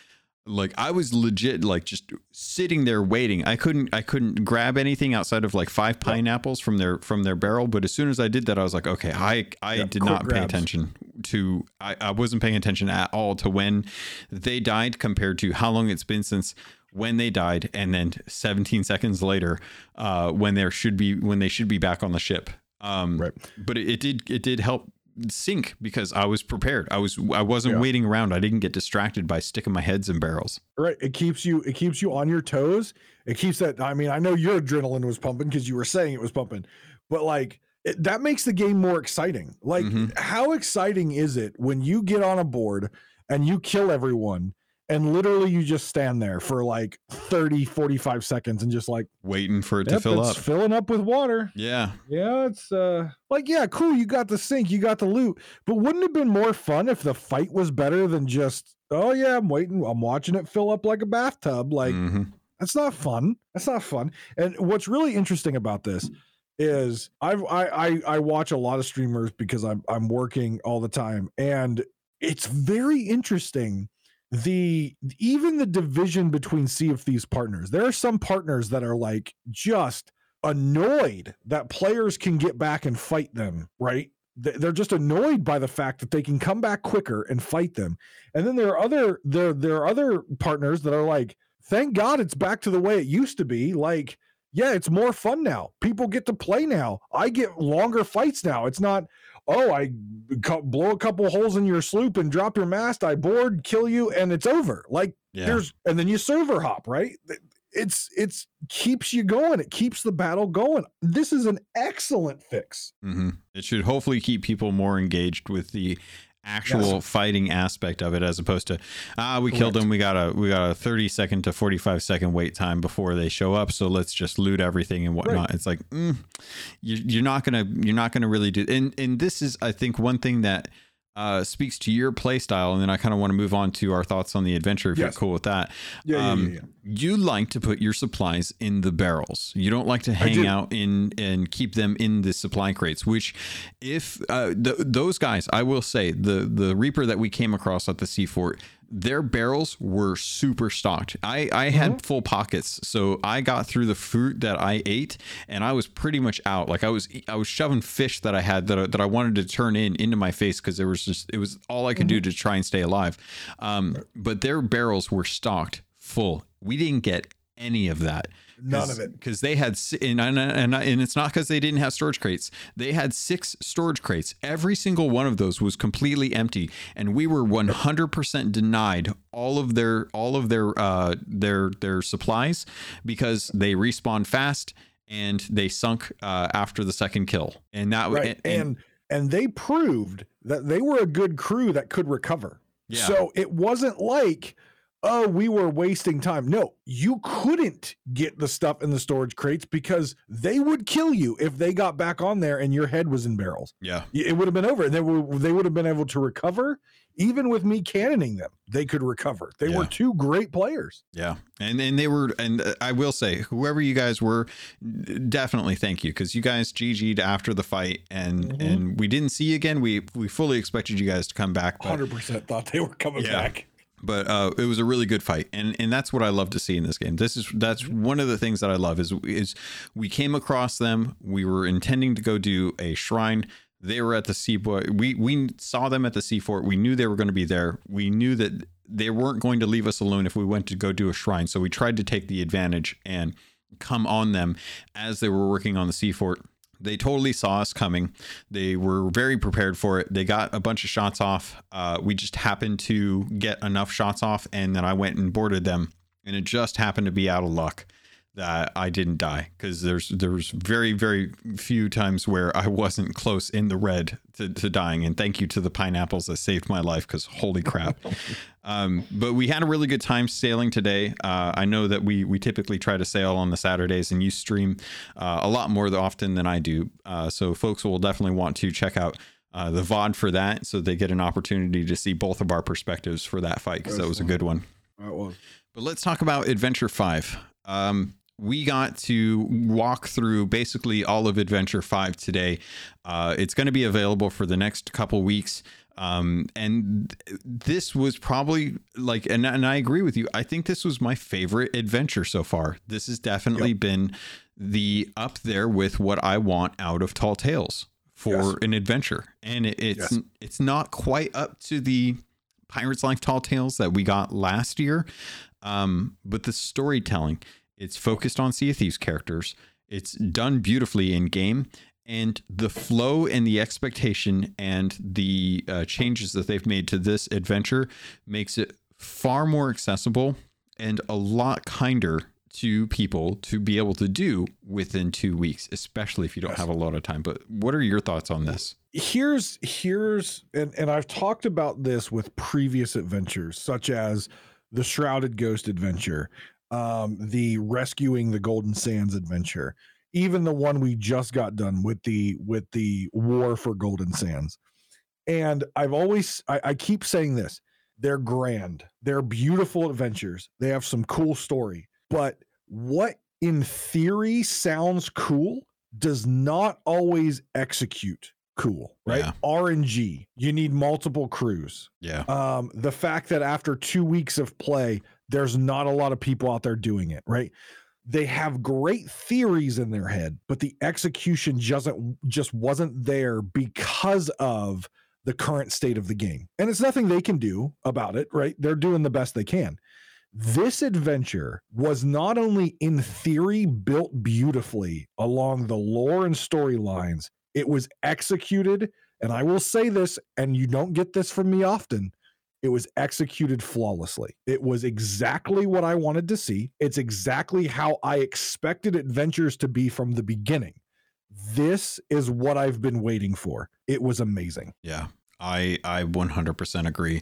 like i was legit like just sitting there waiting. I couldn't i couldn't grab anything outside of like five pineapples from their from their barrel but as soon as i did that i was like okay i i Yeah, did not pay attention to I, I wasn't paying attention at all to when they died compared to how long it's been since when they died and then 17 seconds later uh when there should be when they should be back on the ship. Um Right. but it, it did it did help sink because I was prepared. I was I wasn't Yeah. waiting around. I didn't get distracted by sticking my heads in barrels. Right. It keeps you it keeps you on your toes. It keeps that I mean, I know your adrenaline was pumping because you were saying it was pumping, but like it, that makes the game more exciting. Like Mhm. how exciting is it when you get on a board and you kill everyone and literally you just stand there for like 30 45 seconds and just like Waiting for it yep, to fill it's up. filling up with water. Yeah. Yeah, it's uh like yeah, cool. You got the sink, you got the loot, but wouldn't it have been more fun if the fight was better than just oh yeah, I'm waiting, I'm watching it fill up like a bathtub. Like Mhm. that's not fun. That's not fun. And what's really interesting about this is I've I I, I watch a lot of streamers because I'm I'm working all the time, and it's very interesting the even the division between Sea of Thieves partners. There are some partners that are like just annoyed that players can get back and fight them, right? They're just annoyed by the fact that they can come back quicker and fight them. And then there are other there there are other partners that are like, thank God it's back to the way it used to be. Like, yeah, it's more fun now. People get to play now. I get longer fights now. It's not, oh, I blow a couple holes in your sloop and drop your mast. I board, kill you, and it's over. Like, Yeah. there's and then you server hop, right? It's it's keeps you going. It keeps the battle going. This is an excellent fix. hmm It should hopefully keep people more engaged with the actual fighting aspect of it as opposed to ah we killed them we got a we got a 30 second to 45 second wait time before they show up so let's just loot everything and whatnot it's like mm, you, you're not gonna you're not gonna really do and and this is i think one thing that uh, speaks to your play style, and then I kind of want to move on to our thoughts on the adventure. If Yes. you're cool with that, Yeah, yeah, Um, yeah, yeah. You like to put your supplies in the barrels. You don't like to hang out in and keep them in the supply crates. Which, if uh, th- those guys, I will say the the Reaper that we came across at the Sea Fort, their barrels were super stocked. I I had full pockets, so I got through the fruit that I ate, and I was pretty much out. Like I was I was shoving fish that I had that I, that I wanted to turn in into my face because there was just it was all I could do to try and stay alive. Um, but their barrels were stocked full. We didn't get any of that. None of it. because they had and and, and and it's not because they didn't have storage crates. They had six storage crates. Every single one of those was completely empty, and we were one hundred percent denied all of their all of their uh their their supplies because they respawn fast and they sunk uh, after the second kill. And that right. and, and and they proved that they were a good crew that could recover. Yeah. So it wasn't like oh, we were wasting time. No, you couldn't get the stuff in the storage crates because they would kill you if they got back on there and your head was in barrels. Yeah. It would have been over. They would, they would have been able to recover. Even with me cannoning them, they could recover. They yeah. were two great players. Yeah. And and they were and uh, I will say whoever you guys were definitely thank you cuz you guys GG'd after the fight and mm-hmm. and we didn't see you again. We we fully expected you guys to come back. But, 100% thought they were coming yeah. back but uh, it was a really good fight, and and that's what I love to see in this game. This is that's one of the things that I love is is we came across them. We were intending to go do a shrine. They were at the seaport. We we saw them at the seafort. We knew they were going to be there. We knew that they weren't going to leave us alone if we went to go do a shrine. So we tried to take the advantage and come on them as they were working on the seafort they totally saw us coming. They were very prepared for it. They got a bunch of shots off. Uh, we just happened to get enough shots off, and then I went and boarded them. And it just happened to be out of luck that I didn't die because there's there's very very few times where I wasn't close in the red to, to dying and thank you to the pineapples that saved my life because holy crap um, but we had a really good time sailing today uh, I know that we we typically try to sail on the Saturdays and you stream uh, a lot more often than I do uh, so folks will definitely want to check out uh, the VOD for that so they get an opportunity to see both of our perspectives for that fight because that was a good one. That was. But let's talk about Adventure 5. Um, we got to walk through basically all of Adventure 5 today. Uh, it's going to be available for the next couple weeks. Um, and this was probably like, and, and I agree with you. I think this was my favorite adventure so far. This has definitely yep. been the up there with what I want out of Tall Tales for yes. an adventure. And it, it's yes. it's not quite up to the Pirates Life Tall Tales that we got last year, um, but the storytelling it's focused on Sea of Thieves characters. It's done beautifully in game, and the flow and the expectation and the uh, changes that they've made to this adventure makes it far more accessible and a lot kinder to people to be able to do within two weeks, especially if you don't yes. have a lot of time. But what are your thoughts on this? Here's here's and and I've talked about this with previous adventures, such as the Shrouded Ghost adventure um, the rescuing the Golden Sands adventure, even the one we just got done with the with the war for Golden Sands. And I've always I, I keep saying this: they're grand, they're beautiful adventures, they have some cool story, but what in theory sounds cool does not always execute cool, right? Yeah. RNG, you need multiple crews. Yeah. Um, the fact that after two weeks of play, there's not a lot of people out there doing it, right? They have great theories in their head, but the execution just just wasn't there because of the current state of the game. And it's nothing they can do about it, right? They're doing the best they can. This adventure was not only in theory built beautifully along the lore and storylines, it was executed. And I will say this, and you don't get this from me often it was executed flawlessly. It was exactly what I wanted to see. It's exactly how I expected adventures to be from the beginning. This is what I've been waiting for. It was amazing. Yeah. I I 100% agree.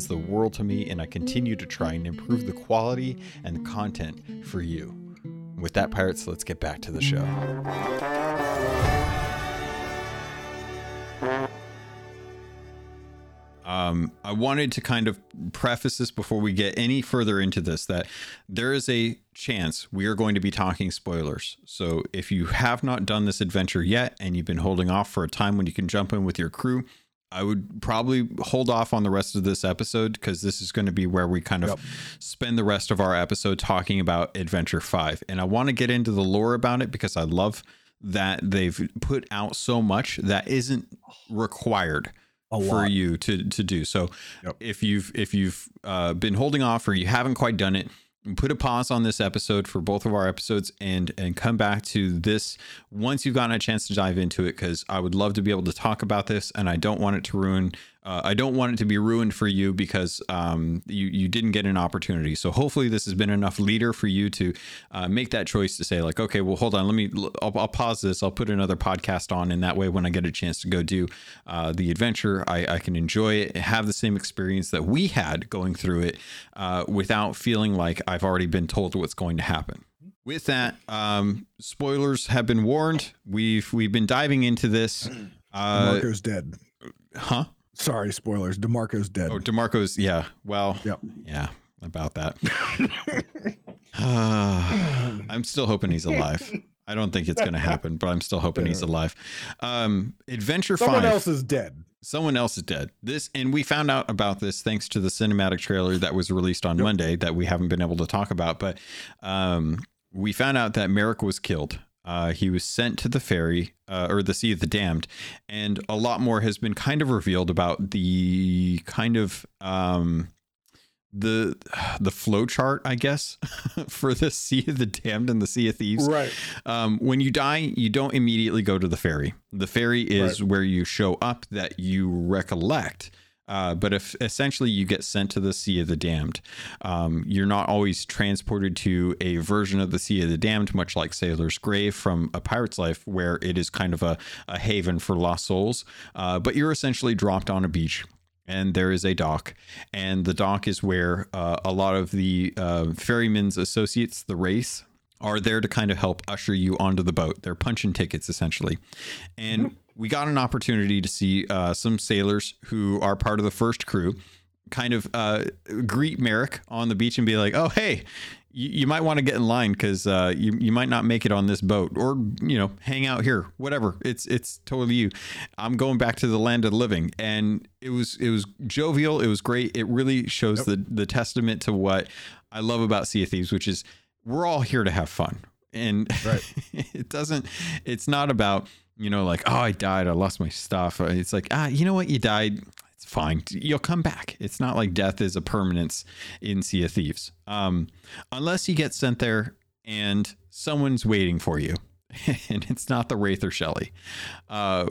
means the world to me, and I continue to try and improve the quality and content for you. With that, pirates, let's get back to the show. Um, I wanted to kind of preface this before we get any further into this that there is a chance we are going to be talking spoilers. So if you have not done this adventure yet and you've been holding off for a time when you can jump in with your crew, I would probably hold off on the rest of this episode because this is going to be where we kind of Yep. spend the rest of our episode talking about Adventure 5. And I want to get into the lore about it because I love that they've put out so much that isn't required for you to to do. So Yep. if you've if you've uh, been holding off or you haven't quite done it, put a pause on this episode for both of our episodes and and come back to this once you've gotten a chance to dive into it because I would love to be able to talk about this and I don't want it to ruin. Uh, I don't want it to be ruined for you because um, you you didn't get an opportunity. So hopefully this has been enough leader for you to uh, make that choice to say like, okay, well, hold on, let me. I'll, I'll pause this. I'll put another podcast on, and that way, when I get a chance to go do uh, the adventure, I, I can enjoy it, have the same experience that we had going through it, uh, without feeling like I've already been told what's going to happen. With that, um, spoilers have been warned. We've we've been diving into this. Uh, Demarco's dead. huh? Sorry, spoilers. Demarco's dead. Oh, Demarco's. Yeah. Well. Yep. Yeah. About that. I'm still hoping he's alive. I don't think it's going to happen, but I'm still hoping he's alive. Um, Adventure Someone Five. else is dead. Someone else is dead. This, and we found out about this thanks to the cinematic trailer that was released on Monday that we haven't been able to talk about. But um, we found out that Merrick was killed. Uh, he was sent to the ferry uh, or the Sea of the Damned, and a lot more has been kind of revealed about the kind of um, the the flow chart, I guess, for the Sea of the Damned and the Sea of Thieves. Right. Um, when you die, you don't immediately go to the ferry. The ferry is where you show up that you recollect. Uh, but if essentially you get sent to the Sea of the Damned, um, you're not always transported to a version of the Sea of the Damned, much like Sailor's Grave from A Pirate's Life, where it is kind of a, a haven for lost souls. Uh, but you're essentially dropped on a beach and there is a dock. And the dock is where uh, a lot of the uh, ferryman's associates the Wraith are there to kind of help usher you onto the boat. They're punching tickets essentially. And we got an opportunity to see uh, some sailors who are part of the first crew kind of uh, greet Merrick on the beach and be like, "Oh, hey, you, you might want to get in line because uh, you you might not make it on this boat, or you know, hang out here, whatever. It's it's totally you. I'm going back to the land of the living, and it was it was jovial. It was great. It really shows the the testament to what I love about Sea of Thieves, which is we're all here to have fun, and Right. it doesn't. It's not about you know like oh I died, I lost my stuff. It's like ah you know what you died it's fine. You'll come back. It's not like death is a permanence in Sea of Thieves. Um, unless you get sent there and someone's waiting for you, and it's not the Wraith or Shelley. Uh,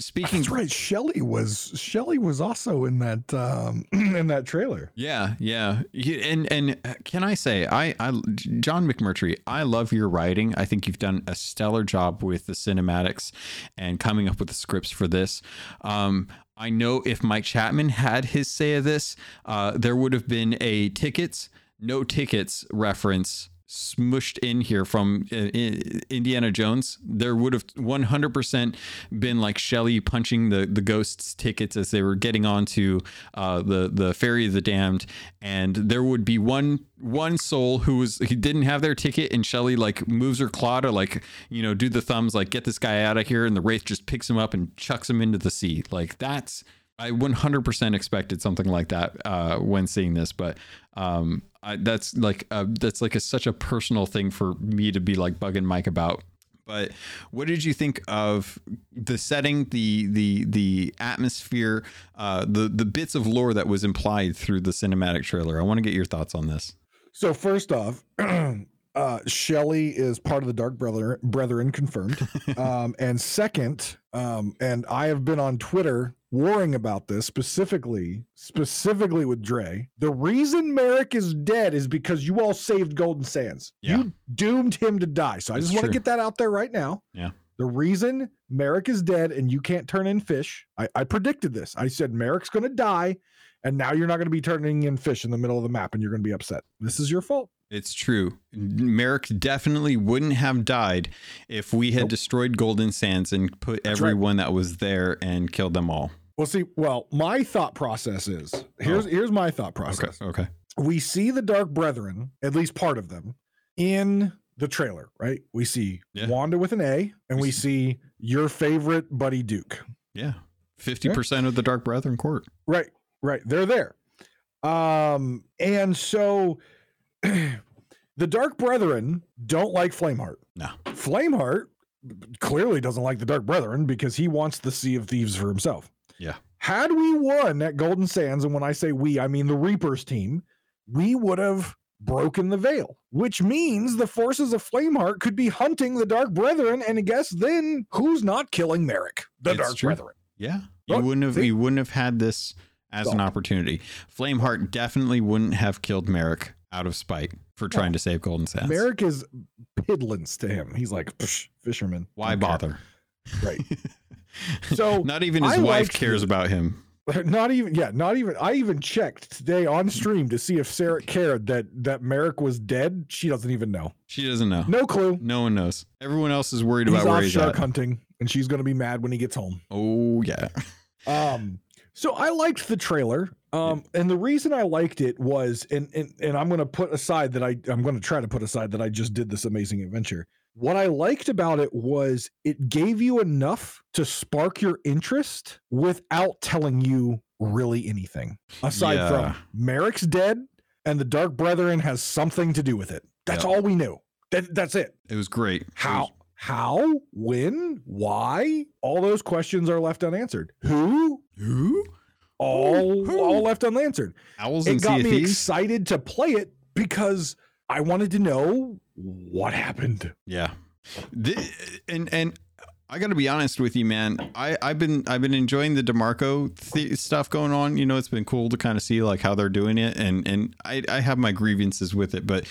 speaking, That's right. Shelly was Shelly was also in that um in that trailer. yeah, yeah, and and uh, can I say, I, I, John McMurtry, I love your writing. I think you've done a stellar job with the cinematics and coming up with the scripts for this. Um, I know if Mike Chapman had his say of this, uh, there would have been a tickets, no tickets reference smushed in here from uh, Indiana Jones. There would have 100% been like Shelley punching the, the ghosts' tickets as they were getting onto uh, the the ferry of the damned, and there would be one one soul who was he didn't have their ticket, and Shelley like moves her claw to like you know do the thumbs like get this guy out of here, and the wraith just picks him up and chucks him into the sea. Like that's I 100% expected something like that uh, when seeing this, but um, I, that's like uh, that's like a, such a personal thing for me to be like bugging Mike about. But what did you think of the setting, the the the atmosphere, uh, the the bits of lore that was implied through the cinematic trailer? I want to get your thoughts on this. So first off, uh Shelly is part of the Dark Brother Brethren confirmed. um and second, um and I have been on Twitter warring about this specifically specifically with Dre. The reason Merrick is dead is because you all saved Golden Sands. Yeah. You doomed him to die. So I It's just want to get that out there right now. Yeah. The reason Merrick is dead and you can't turn in fish, I, I predicted this. I said Merrick's going to die, and now you're not going to be turning in fish in the middle of the map, and you're going to be upset. This is your fault. It's true. Merrick definitely wouldn't have died if we had Nope. destroyed Golden Sands and put That's right. everyone that was there and killed them all. Well, see, well, my thought process is here's here's my thought process. Okay. okay. We see the Dark Brethren, at least part of them, in the trailer, right? We see Yeah. Wanda with an A, and We we see your favorite Buddy Duke. Yeah. 50% of the Dark Brethren court. Right, right. They're there. Um, and so the Dark Brethren don't like Flameheart. No. Flameheart clearly doesn't like the Dark Brethren because he wants the Sea of Thieves for himself. Yeah. Had we won at Golden Sands, and when I say we, I mean the Reapers team, we would have broken the veil, which means the forces of Flameheart could be hunting the Dark Brethren, and guess then who's not killing Merrick? The It's Dark true. Brethren. Yeah. You Look, wouldn't have see? you wouldn't have had this as an opportunity. Flameheart definitely wouldn't have killed Merrick out of spite for trying to save Golden Sands. Merrick is piddlings to him. He's like fisherman. Why Don't care." bother? Right. So, not even his I wife cares the- about him. Not even yeah, not even I even checked today on stream to see if Sarah cared that that Merrick was dead. She doesn't even know. She doesn't know. No clue. No one knows. Everyone else is worried He's about where he's shark at. hunting and she's gonna be mad when he gets home. Oh yeah. Um so I liked the trailer. Um and the reason I liked it was and and, and I'm gonna put aside that I I'm gonna try to put aside that I just did this amazing adventure. What I liked about it was it gave you enough to spark your interest without telling you really anything. Aside Yeah. from Merrick's dead and the Dark Brethren has something to do with it. That's all we knew. That, that's it. It was great. How? was- How? When? Why? All those questions are left unanswered. Who? Who? All Who? all left unanswered. Owls It and got me excited to play it because I wanted to know what happened. Yeah. The, and and I got to be honest with you, man. I I've been I've been enjoying the Demarco th- stuff going on. You know, it's been cool to kind of see like how they're doing it, and and I I have my grievances with it, but.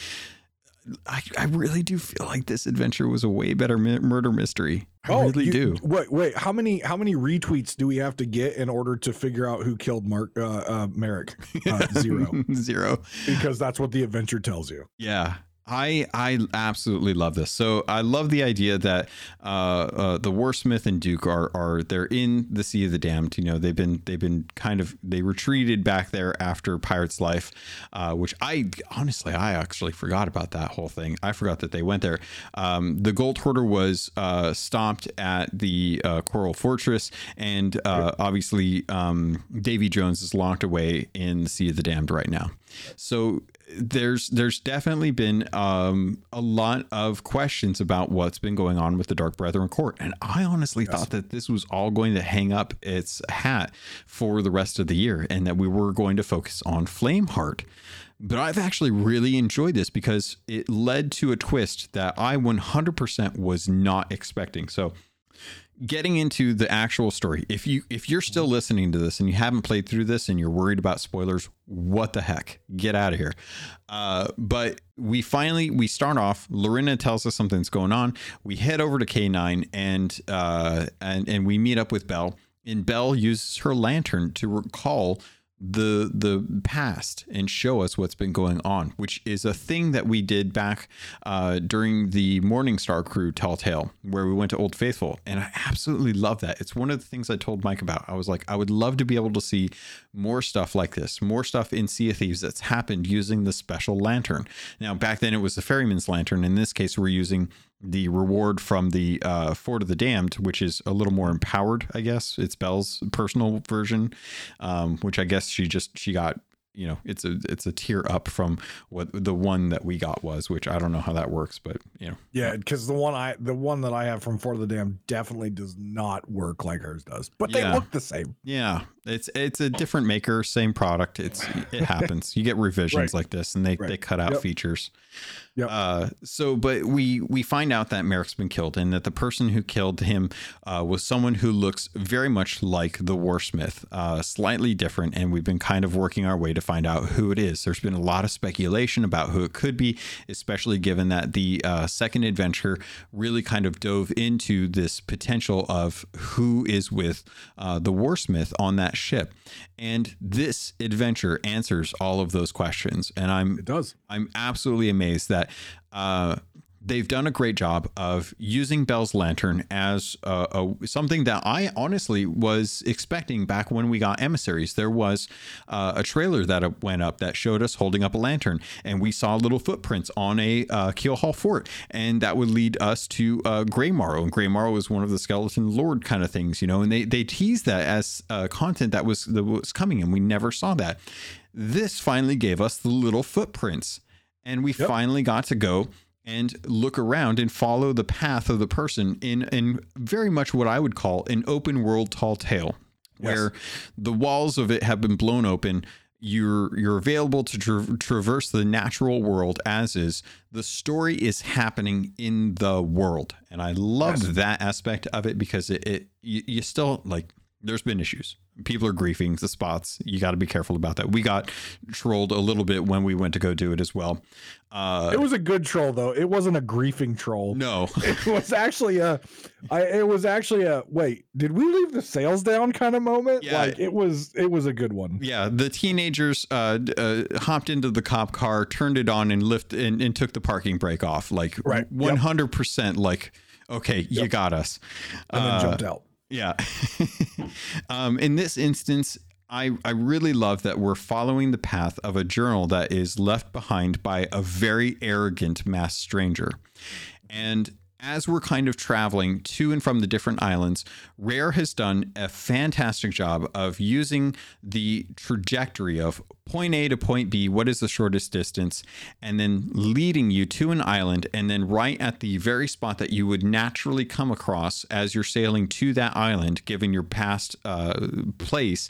I, I really do feel like this adventure was a way better mi- murder mystery. I really Oh, you- do. Wait, wait. How many how many retweets do we have to get in order to figure out who killed Mark uh, uh Merrick? Uh, zero. Zero. because that's what the adventure tells you. Yeah. I I absolutely love this. So I love the idea that uh, uh, the Warsmith and Duke are are they're in the Sea of the Damned. You know they've been they've been kind of they retreated back there after Pirate's Life, uh, which I honestly I actually forgot about that whole thing. I forgot that they went there. Um, the Gold Hoarder was uh, stopped at the uh, Coral Fortress, and uh, obviously um, Davy Jones is locked away in the Sea of the Damned right now. So there's there's definitely been um, a lot of questions about what's been going on with the Dark Brethren court, and I honestly thought that this was all going to hang up its hat for the rest of the year, and that we were going to focus on Flameheart. But I've actually really enjoyed this because it led to a twist that I 100% was not expecting. So getting into the actual story if you if you're still listening to this and you haven't played through this and you're worried about spoilers what the heck? Get out of here. Uh, but we finally we start off Larinna tells us something's going on. We head over to K9 and uh, and and we meet up with Belle. And Belle uses her lantern to recall the the past and show us what's been going on, which is a thing that we did back uh, during the Morningstar Crew Telltale, where we went to Old Faithful, and I absolutely love that. It's one of the things I told Mike about. I was like, I would love to be able to see more stuff like this, more stuff in Sea of Thieves that's happened using the special lantern. Now, back then it was the Ferryman's lantern. In this case, we're using the reward from the uh, Fort of the Damned, which is a little more empowered, I guess. It's Belle's personal version, um, which I guess she just she got. You know, it's a it's a tier up from what the one that we got was, which I don't know how that works, but you know, Yeah, because the one I the one that I have from Fort of the Damned definitely does not work like hers does, but they Yeah. look the same. Yeah, It's it's a different maker, same product. It's it happens. You get revisions Right. like this, and they Right. they cut out Yep. features. Yep. Uh, so, but we we find out that Merrick's been killed, and that the person who killed him uh, was someone who looks very much like the Warsmith, uh, slightly different. And we've been kind of working our way to find out who it is. There's been a lot of speculation about who it could be, especially given that the uh, second adventure really kind of dove into this potential of who is with uh, the Warsmith on that ship. And this adventure answers all of those questions. And I'm It does. I'm absolutely amazed that uh, they've done a great job of using Belle's lantern as a, a, something that I honestly was expecting back when we got emissaries. There was uh, a trailer that went up that showed us holding up a lantern, and we saw little footprints on a uh, Keel Haul fort, and that would lead us to uh, Graymarrow. And Graymarrow is one of the skeleton lord kind of things, you know. And they they teased that as uh, content that was that was coming, and we never saw that. This finally gave us the little footprints and we Yep. finally got to go and look around and follow the path of the person in in very much what I would call an open world tall tale where the walls of it have been blown open. You're you're available to tra- traverse the natural world as is. The story is happening in the world and i love Yes. that aspect of it because it, it you, you still like there's been issues people are griefing the spots you got to be careful about that we got trolled a little bit when we went to go do it as well uh It was a good troll though. It wasn't a griefing troll. no It was actually a, I. It was actually a. Wait, did we leave the sails down kind of moment? Yeah. Like it was. It was a good one. Yeah, the teenagers uh, uh, hopped into the cop car, turned it on, and lift and, and took the parking brake off. Like Right. One hundred percent. Like, okay, you got us. And then Uh, jumped out. Yeah. um, in this instance, I, I really love that we're following the path of a journal that is left behind by a very arrogant masked stranger. And as we're kind of traveling to and from the different islands, Rare has done a fantastic job of using the trajectory of point A to point B, what is the shortest distance, and then leading you to an island. And then, right at the very spot that you would naturally come across as you're sailing to that island, given your past uh, place,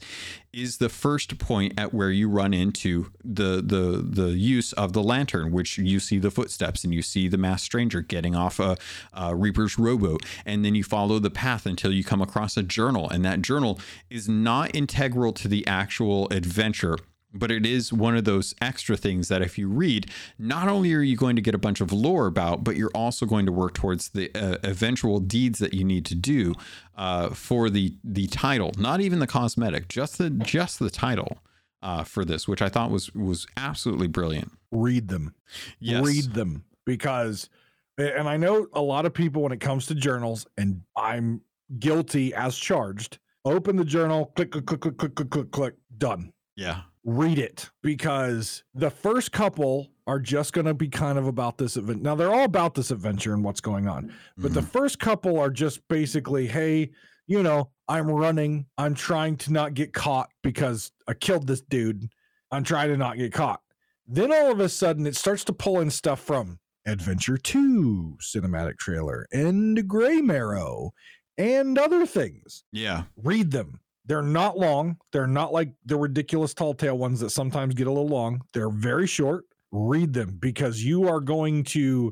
is the first point at where you run into the the the use of the lantern, which you see the footsteps and you see the masked stranger getting off a, a Reaper's rowboat, and then you follow the path until you come across a journal, and that journal is not integral to the actual adventure. But it is one of those extra things that if you read, not only are you going to get a bunch of lore about, but you're also going to work towards the uh, eventual deeds that you need to do uh, for the the title. Not even the cosmetic, just the just the title uh, for this, which I thought was was absolutely brilliant. Read them. Yes. Read them because, and I know a lot of people when it comes to journals, and I'm guilty as charged. Open the journal, click, click, click, click, click, click, click, click, done. Yeah. Read it because the first couple are just going to be kind of about this event. Now they're all about this adventure and what's going on, but the Mhm. first couple are just basically, hey, you know, I'm running. I'm trying to not get caught because I killed this dude. I'm trying to not get caught. Then all of a sudden it starts to pull in stuff from Adventure 2 cinematic trailer and Graymarrow and other things yeah. read them. They're not long. They're not like the ridiculous tall tale ones that sometimes get a little long. They're very short. Read them because you are going to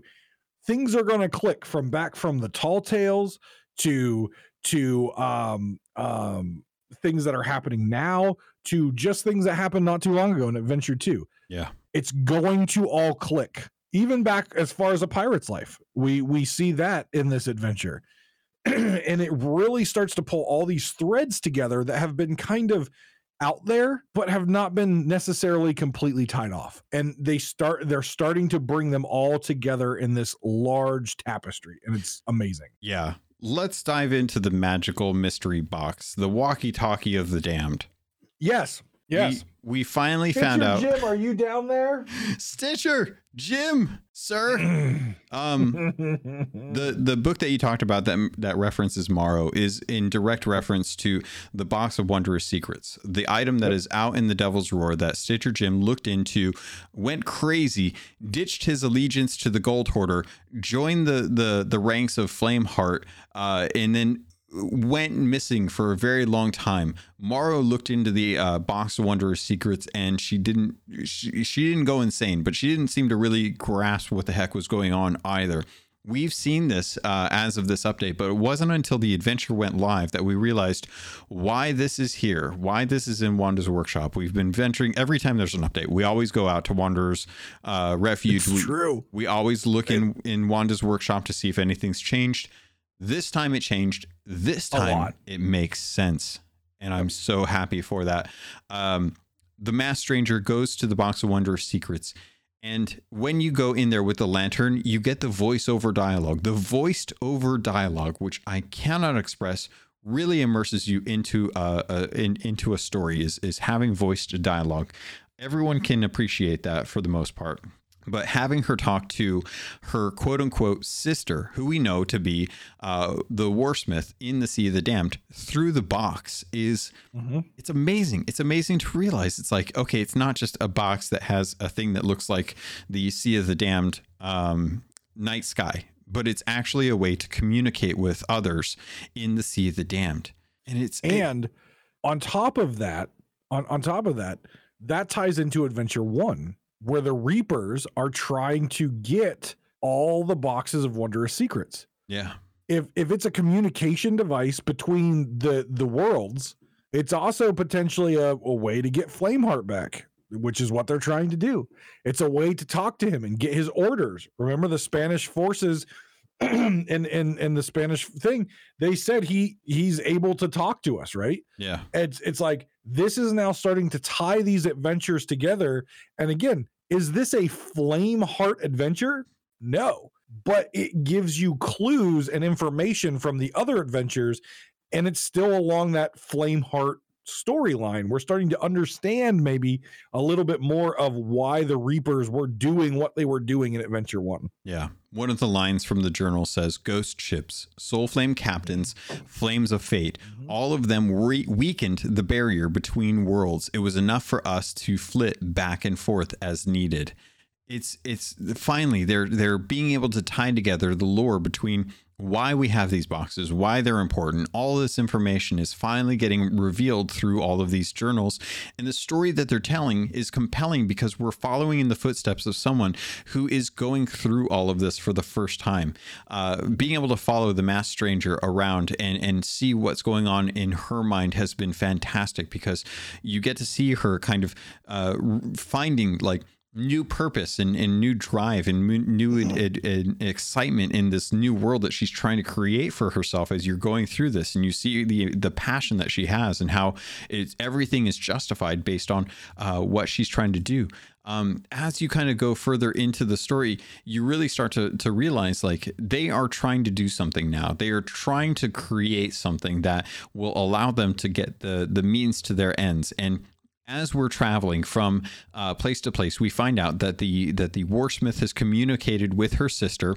things are going to click from back from the tall tales to to um um things that are happening now to just things that happened not too long ago in Adventure 2 Yeah. it's going to all click even back as far as a pirate's life we we see that in this adventure and it really starts to pull all these threads together that have been kind of out there but have not been necessarily completely tied off and they start they're starting to bring them all together in this large tapestry and it's amazing Yeah. Let's dive into the magical mystery box, the walkie-talkie of the damned. yes yes We, we finally found out. jim are you down there Stitcher, Jim, sir. Um, the the book that you talked about that that references Morrow is in direct reference to the box of wondrous secrets, the item that is out in the Devil's Roar that Stitcher Jim looked into, went crazy, ditched his allegiance to the Gold Hoarder, joined the the the ranks of Flameheart, uh, and then went missing for a very long time. Morrow looked into the uh, box of Wondrous secrets, and she didn't. She, she didn't go insane, but she didn't seem to really grasp what the heck was going on either. We've seen this uh, as of this update, but it wasn't until the adventure went live that we realized why this is here, why this is in Wanda's workshop. We've been venturing every time there's an update. We always go out to Wanda's uh, refuge. It's we, true. we always look in in Wanda's workshop to see if anything's changed. This time it changed. This time it makes sense, and I'm so happy for that. Um, the masked stranger goes to the box of Wondrous secrets. And when you go in there with the lantern, you get the voiceover dialogue. The voiced over dialogue, which I cannot express, really immerses you into uh, a in, into a story. Is is having voiced dialogue. Everyone can appreciate that for the most part. But having her talk to her quote unquote sister, who we know to be uh, the warsmith in the Sea of the Damned, through the box is it's amazing. It's amazing to realize it's like, okay, it's not just a box that has a thing that looks like the Sea of the Damned um, night sky, but it's actually a way to communicate with others in the Sea of the Damned. And it's And on top of that, on, on top of that, that ties into Adventure One, where the Reapers are trying to get all the boxes of Wondrous Secrets. yeah, If if it's a communication device between the the worlds, it's also potentially a, a way to get Flameheart back, which is what they're trying to do. It's a way to talk to him and get his orders. Remember the Spanish forces and and and the Spanish thing, they said he he's able to talk to us, right? yeah, it's it's like this is now starting to tie these adventures together. And again is this a flame heart adventure? No. But it gives you clues and information from the other adventures and it's still along that flame heart storyline we're starting to understand maybe a little bit more of why the reapers were doing what they were doing in adventure one yeah. One of the lines from the journal says Ghost ships, soul flame captains, flames of fate, mm-hmm. all of them re- weakened the barrier between worlds. It was enough for us to flit back and forth as needed. It's it's finally they're they're being able to tie together the lore between why we have these boxes, why they're important. All this information is finally getting revealed through all of these journals. And the story that they're telling is compelling because we're following in the footsteps of someone who is going through all of this for the first time. Uh, being able to follow the mass stranger around and, and see what's going on in her mind has been fantastic because you get to see her kind of uh, finding like new purpose and, and new drive and new ed- ed- ed- excitement in this new world that she's trying to create for herself as you're going through this and you see the the passion that she has and how it's everything is justified based on uh, what she's trying to do um, as you kind of go further into the story, you really start to, to realize like they are trying to do something now. They are trying to create something that will allow them to get the the means to their ends. And as we're traveling from uh, place to place, we find out that the that the warsmith has communicated with her sister,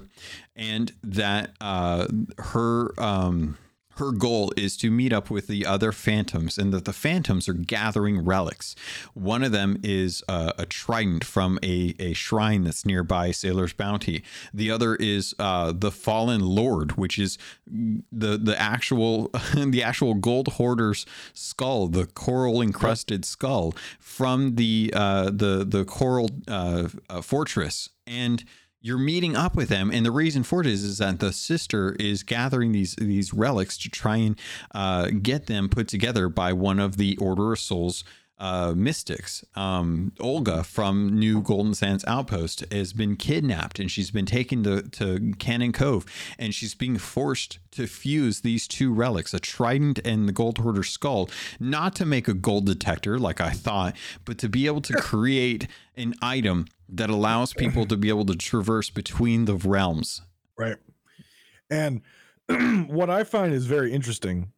and that uh, her um, her goal is to meet up with the other phantoms, and that the phantoms are gathering relics. One of them is uh, a trident from a, a shrine that's nearby Sailor's Bounty. The other is uh, the fallen lord, which is the the actual the actual gold hoarder's skull, the coral encrusted skull from the uh, the the coral uh, uh, fortress, and you're meeting up with them. And the reason for it is is that the sister is gathering these these relics to try and uh, get them put together by one of the order of souls uh, mystics um, olga from new golden sands outpost has been kidnapped and she's been taken to, to cannon cove and she's being forced to fuse these two relics a trident and the gold hoarder skull not to make a gold detector like i thought but to be able to create an item that allows people to be able to traverse between the realms. Right. And what I find is very interesting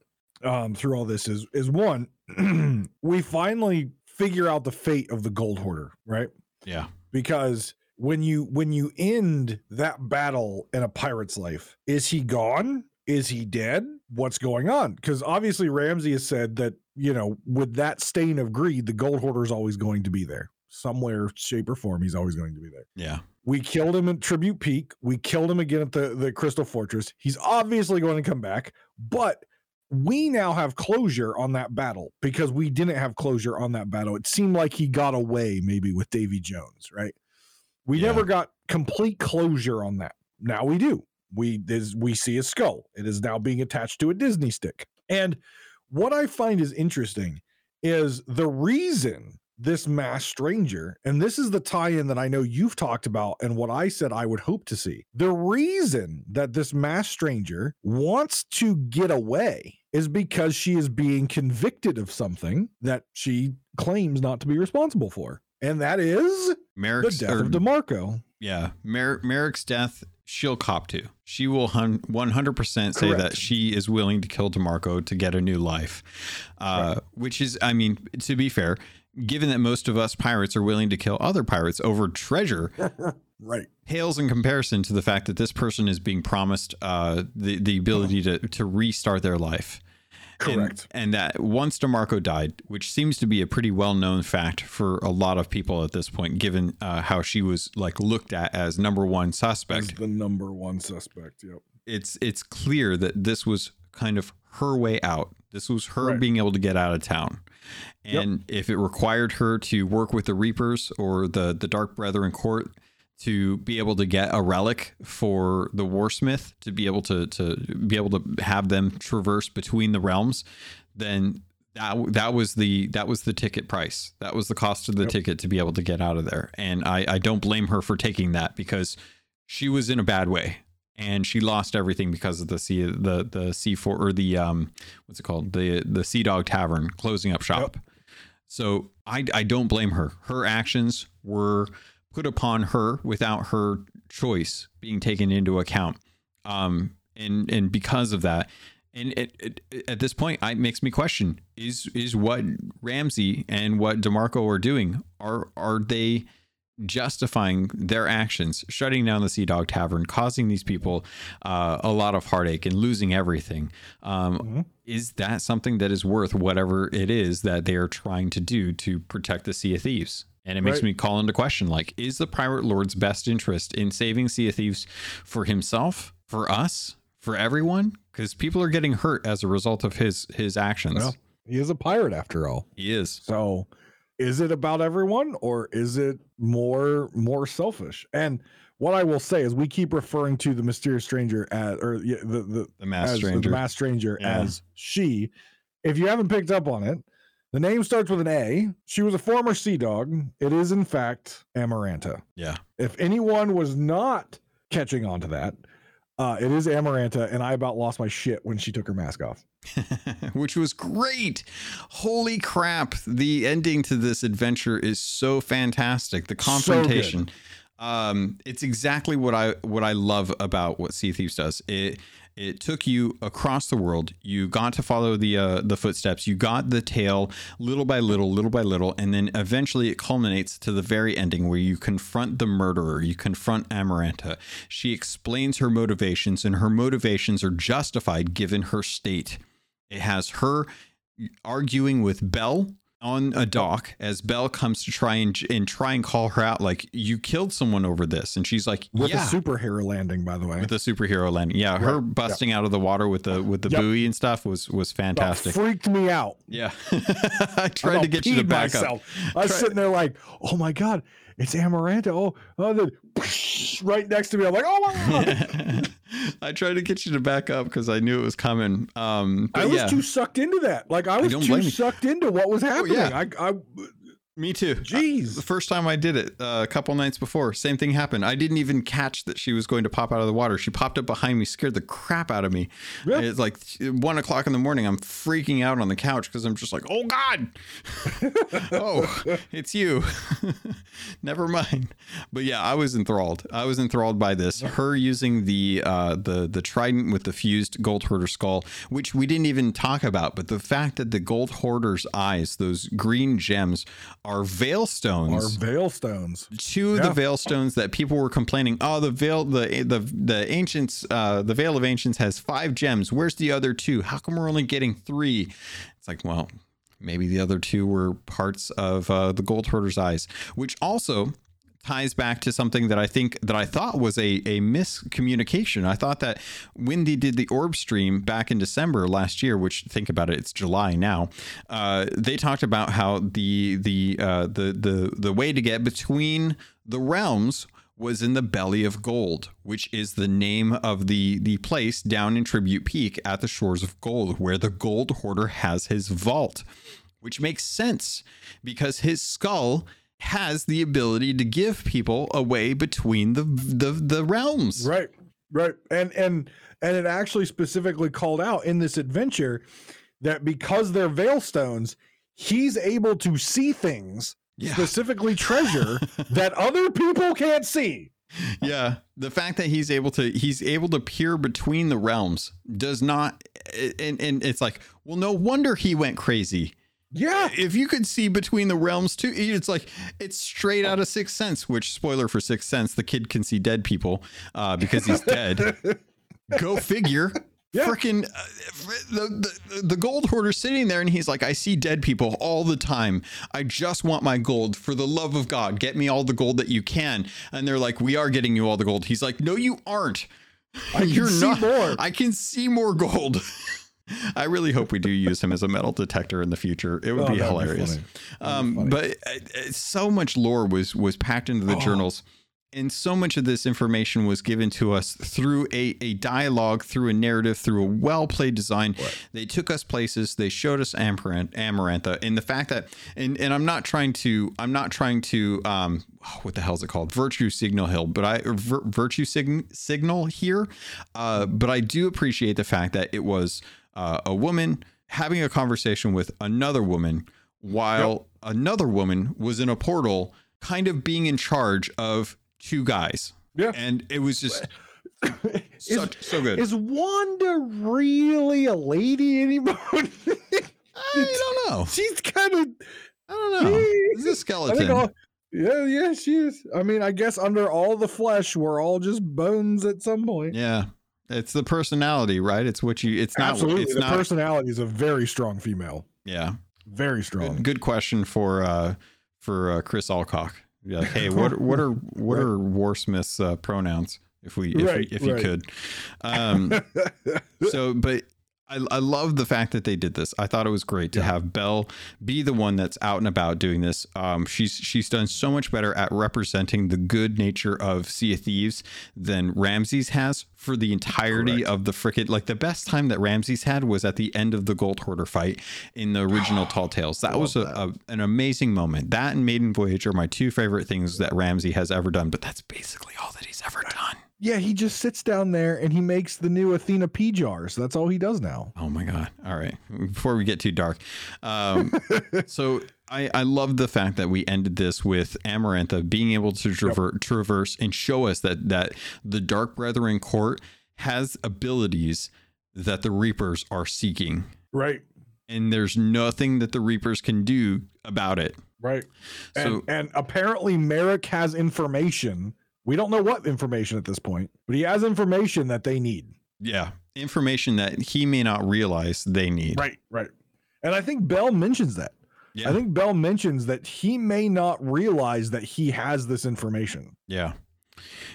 um, through all this is is one, we finally figure out the fate of the gold hoarder, right? Yeah. Because when you when you end that battle in a pirate's life, is he gone? Is he dead? What's going on? Because obviously Ramsey has said that, you know, with that stain of greed, the gold hoarder is always going to be there. Somewhere, shape, or form, he's always going to be there. Yeah. We killed him at Tribute Peak. We killed him again at the, the Crystal Fortress. He's obviously going to come back, but we now have closure on that battle because we didn't have closure on that battle. It seemed like he got away maybe with Davy Jones, right? We Yeah. never got complete closure on that. Now we do. We is we see a skull. It is now being attached to a Disney stick. And what I find is interesting is the reason this mass stranger, and this is the tie-in that I know you've talked about and what I said I would hope to see. The reason that this mass stranger wants to get away is because she is being convicted of something that she claims not to be responsible for. And that is the Merrick's death or- of DeMarco. Yeah, Mer- Merrick's death, she'll cop to. She will 100% say that she is willing to kill DeMarco to get a new life. Uh, Which is, I mean, to be fair, given that most of us pirates are willing to kill other pirates over treasure, Right. pales in comparison to the fact that this person is being promised uh, the, the ability to, to restart their life. And- Correct. And, that once DeMarco died, which seems to be a pretty well known fact for a lot of people at this point, given uh, how she was like looked at as number one As suspect, the number one suspect. Yep. it's it's clear that this was kind of her way out. This was her Right. being able to get out of town. And if it required her to work with the Reapers or the the Dark Brethren court to be able to get a relic for the Warsmith to be able to to be able to have them traverse between the realms, then that that was the that was the ticket price. That was the cost of the Yep. ticket to be able to get out of there. And I I don't blame her for taking that because she was in a bad way and she lost everything because of the sea the the C four or the um what's it called the the Sea Dog Tavern closing up shop. So I I don't blame her. Her actions were put upon her without her choice being taken into account. Um and and because of that and it, it, at this point, it makes me question: is is what Ramsey and what Demarco are doing are are they justifying their actions, shutting down the Sea Dog Tavern, causing these people uh, a lot of heartache and losing everything? Um, Mhm. Is that something that is worth whatever it is that they are trying to do to protect the Sea of Thieves? And it makes Right. me call into question: like, is the Pirate Lord's best interest in saving Sea of Thieves for himself, for us, for everyone? Because people are getting hurt as a result of his his actions. Well, he is a pirate after all. he is. So is it about everyone or is it more more selfish? And what I will say is we keep referring to the mysterious stranger as or the the The mass as stranger. the mass stranger Yeah. as she. If you haven't picked up on it, the name starts with an A. She was a former sea dog. It is in fact Amaranta. yeah. If anyone was not catching on to that, uh, it is Amaranta, and I about lost my shit when she took her mask off. Which was great. Holy crap. The ending to this adventure is so fantastic. The So confrontation. um, it's exactly what I what I love about what Sea Thieves does. It it took you across the world. You got to follow the uh, the footsteps. You got the tale little by little, little by little, and then eventually it culminates to the very ending where you confront the murderer. You confront Amaranta. She explains her motivations, and her motivations are justified given her state. It has her arguing with Belle on a dock as Belle comes to try and and try and call her out like you killed someone over this and she's like With yeah a superhero landing, by the way. with a superhero landing yeah her Right, busting out of the water with the with the Yep. buoy and stuff was was That fantastic freaked me out. yeah I tried to get you to back myself. I was sitting there like, oh my god, it's Amaranta. Oh, oh then right next to me. I'm like, oh my god. I tried to get you to back up because I knew it was coming um I was yeah too sucked into that. Like I was don't too sucked into what was happening. yeah. I, I, me too jeez. The first time I did it, uh, a couple nights before, same thing happened. I didn't even catch that she was going to pop out of the water. She popped up behind me, scared the crap out of me. It's like one o'clock in the morning. I'm freaking out on the couch because I'm just like, oh God. oh, it's you. Never mind. But yeah, I was enthralled. I was enthralled by this. Her using the uh, the the trident with the fused gold hoarder skull, which we didn't even talk about, but the fact that the gold hoarder's eyes, those green gems, are veil Our stones veil stones. two of Yeah. the veil stones that people were complaining oh the veil the the the ancients uh the veil of ancients has five gems where's the other two how come we're only getting three it's like well maybe the other two were parts of uh, the gold hoarder's eyes which also ties back to something that I think that I thought was a, a miscommunication. I thought that when they did the orb stream back in December last year, which think about it, it's July now. Uh, they talked about how the the uh, the the the way to get between the realms was in the belly of gold, which is the name of the the place down in Tribute Peak at the shores of gold, where the gold hoarder has his vault, which makes sense because his skull has the ability to give people a way between the the, the realms. Right. Right. And and and it actually specifically called out in this adventure that because they're veil stones, he's able to see things, Yeah. specifically treasure that other people can't see. yeah the fact that he's able to he's able to peer between the realms does not and, and it's like well no wonder he went crazy Yeah. if you could see between the realms too it's like it's straight out of sixth sense which spoiler for sixth sense the kid can see dead people uh, because he's dead. Go figure. Yeah. freaking uh, the, the the gold hoarder sitting there and he's like i see dead people all the time. I just want my gold for the love of god. Get me all the gold that you can. And they're like we are getting you all the gold. He's like no you aren't. I you're not. more. i can see more gold I really hope we do use him as a metal detector in the future. It would Oh, be be hilarious. funny. um, but uh, uh, so much lore was was packed into the Oh. journals, and so much of this information was given to us through a, a dialogue, through a narrative, through a well played design. They took us places. They showed us Amaranth, Amarantha, and the fact that, and and I'm not trying to, I'm not trying to, um, what the hell is it called? Virtue Signal Hill, but I vir, Virtue sign, Signal here, uh, but I do appreciate the fact that it was uh, a woman having a conversation with another woman while another woman was in a portal kind of being in charge of two guys Yeah. and it was just so, so good Is Wanda really a lady anymore? i don't know She's kind of i don't know is a skeleton all, yeah, yeah, she is. I mean, I guess under all the flesh, we're all just bones at some point. yeah it's the personality right? It's what you it's not Absolutely, it's the not personality is a very strong female. yeah. Very strong. good, good question for uh for uh, chris alcock. Be like hey what what are what Right. are warsmith's uh, pronouns? If we if, Right, we, if you could. Um so but I, I love the fact that they did this. I thought it was great to Yeah. have Belle be the one that's out and about doing this. Um, she's she's done so much better at representing the good nature of Sea of Thieves than Ramsey has for the entirety Correct. of the frickin' like the best time that Ramsey had was at the end of the Gold Hoarder fight in the original Tall Tales. That was a, Love a an amazing moment. That and Maiden Voyage are my two favorite things that Ramsey has ever done. But that's basically all that he's ever done. Yeah, he just sits down there and he makes the new Athena P jars. That's all he does now. Oh my god! All right, before we get too dark, um, so I I love the fact that we ended this with Amarantha being able to traver- traverse and show us that that the Dark Brethren court has abilities that the Reapers are seeking, Right. and there's nothing that the Reapers can do about it. Right. And, and apparently Merrick has information. We don't know what information at this point, but he has information that they need. Yeah, information that he may not realize they need. Right. Right. And I think Belle mentions that. Yeah. I think Belle mentions that he may not realize that he has this information. Yeah.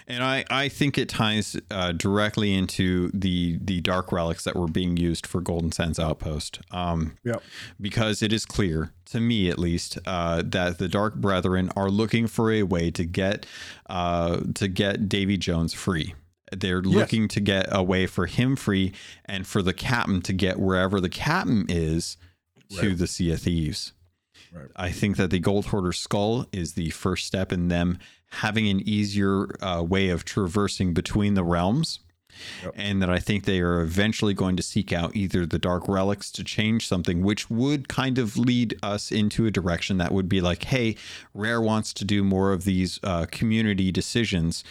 And I, I think it ties uh, directly into the the dark relics that were being used for Golden Sands Outpost. Um, Yep. because it is clear to me, at least, uh, that the Dark Brethren are looking for a way to get uh, to get Davy Jones free. They're looking to get a way for him free, and for the captain to get wherever the captain is to Right. the Sea of Thieves. Right. I think that the Gold Hoarder skull is the first step in them having an easier uh, way of traversing between the realms. Yep. And that I think they are eventually going to seek out either the dark relics to change something, which would kind of lead us into a direction that would be like, hey, Rare wants to do more of these uh, community decisions.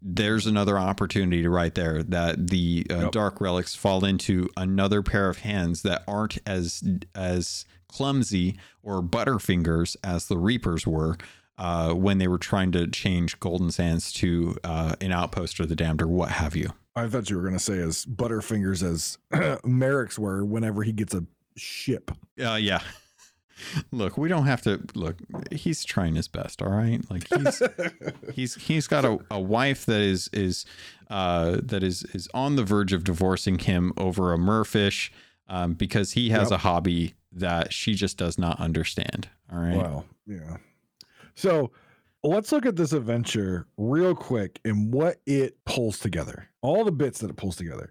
There's another opportunity right there that the uh, Yep. dark relics fall into another pair of hands that aren't as as clumsy or butterfingers as the Reapers were uh, when they were trying to change Golden Sands to uh, an outpost or the Damned or what have you. I thought you were going to say as Butterfingers as Merrick's were whenever he gets a ship. Uh, yeah. look, we don't have to look. He's trying his best, all right. Like he's he's he's got a, a wife that is is uh, that is is on the verge of divorcing him over a merfish um, because he has Yep. a hobby that she just does not understand. All right. Wow. Yeah. So let's look at this adventure real quick and what it pulls together. All the bits that it pulls together.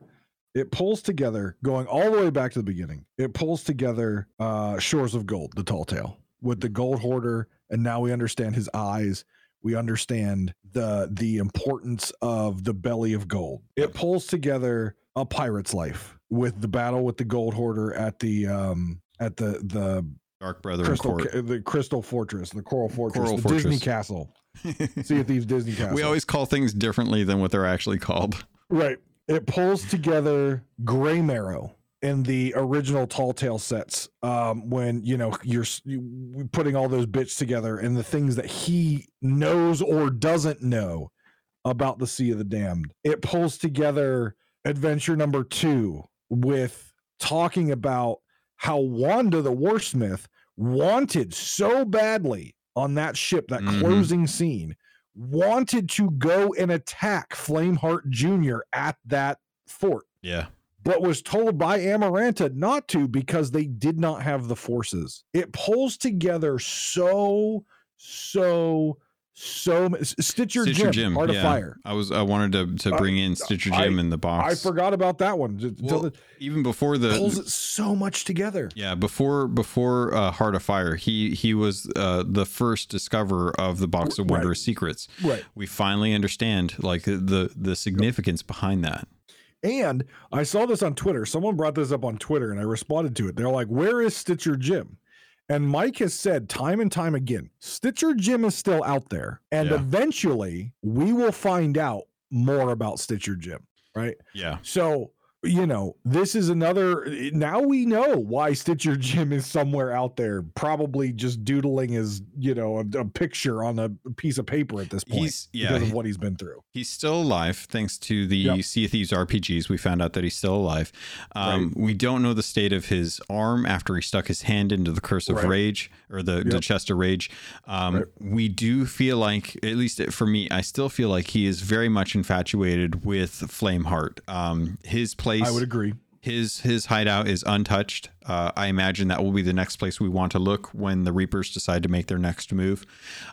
It pulls together going all the way back to the beginning. It pulls together uh Shores of Gold, the tall tale, with the gold hoarder, and now we understand his eyes. We understand the the importance of the belly of gold. It pulls together a pirate's life with the battle with the gold hoarder at the um at the the Dark Brethren crystal the crystal fortress the coral fortress Coral the disney castle. Sea of thieves disney castle we always call things differently than what they're actually called. right. It pulls together gray marrow in the original tall tale sets um when you know you're s- you- putting all those bits together and the things that he knows or doesn't know about the sea of the damned. It pulls together adventure number two with talking about how wanda the warsmith wanted so badly on that ship that Mhm. closing scene wanted to go and attack flameheart jr at that fort Yeah. but was told by Amaranta not to because they did not have the forces. It pulls together so, so, so. Stitcher, Stitcher Jim, Jim. Art yeah. of Fire. I was I wanted to to bring in Stitcher I- Jim in the box. I forgot about that one. Well, it even before the pulls it so much together. Yeah, before before uh, Heart of Fire, he he was uh, the first discoverer of the Box of Right. Wondrous Secrets. Right. We finally understand like the the significance behind that. And I saw this on Twitter. Someone brought this up on Twitter and I responded to it. They're like, Where is Stitcher Jim? And Mike has said time and time again Stitcher Jim is still out there. And Yeah. eventually we will find out more about Stitcher Jim. Right. Yeah, So, you know, this is another. Now we know why Stitcher Jim is somewhere out there, probably just doodling his, you know, a, a picture on a piece of paper at this point He's- yeah, because of what he's been through. he's still alive thanks to the Yep. Sea of Thieves RPGs. We found out that he's still alive. Um, We don't know the state of his arm after he stuck his hand into the Curse of Right. Rage or the, the Chest of Rage. Um, Right. We do feel like, at least for me, I still feel like he is very much infatuated with Flameheart. Um, his place. I would agree. his his hideout is untouched. Uh, I imagine that will be the next place we want to look when the Reapers decide to make their next move.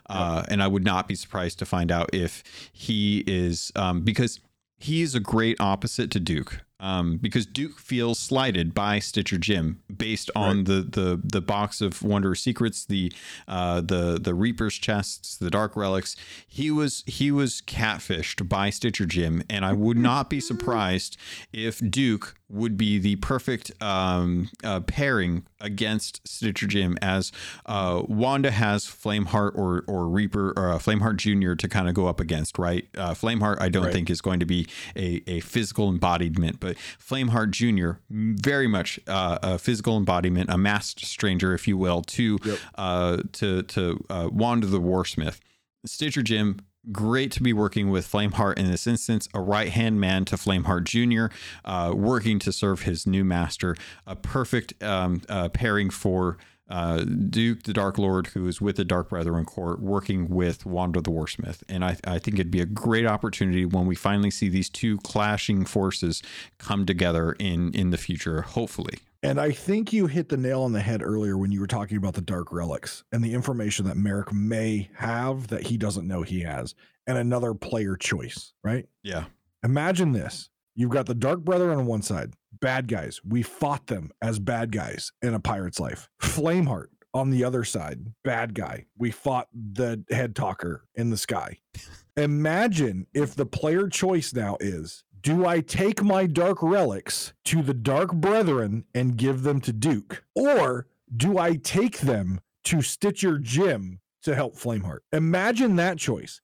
Uh, and I would not be surprised to find out if he is um, because he is a great opposite to Duke. Um, because Duke feels slighted by Stitcher Jim based on the, the the box of Wondrous Secrets, the uh, the the Reaper's chests, the Dark Relics. He was he was catfished by Stitcher Jim, and I would not be surprised if Duke would be the perfect um, uh, pairing against Stitcher Jim, as uh, Wanda has Flameheart or or Reaper or uh, Flameheart Junior to kind of go up against, right? Uh, Flameheart, I don't Right. think is going to be a, a physical embodiment, but Flameheart Junior, very much uh, a physical embodiment, a masked stranger, if you will, to Yep. uh, to to uh, Wanda the Warsmith. Stitcher Jim, great to be working with Flameheart in this instance, a right hand man to Flameheart Jr., uh, working to serve his new master. A perfect um, uh, pairing for uh, Duke the Dark Lord, who is with the Dark Brethren Court, working with Wanda the Warsmith. And I, I think it'd be a great opportunity when we finally see these two clashing forces come together in, in the future, hopefully. And I think you hit the nail on the head earlier when you were talking about the dark relics and the information that Merrick may have that he doesn't know he has, and another player choice, right? Yeah. Imagine this. You've got the Dark Brethren on one side, bad guys. We fought them as bad guys in a pirate's life. Flameheart on the other side, bad guy. We fought the head talker in the sky. Imagine if the player choice now is do I take my dark relics to the Dark Brethren and give them to Duke? Or do I take them to Stitcher Jim to help Flameheart? Imagine that choice.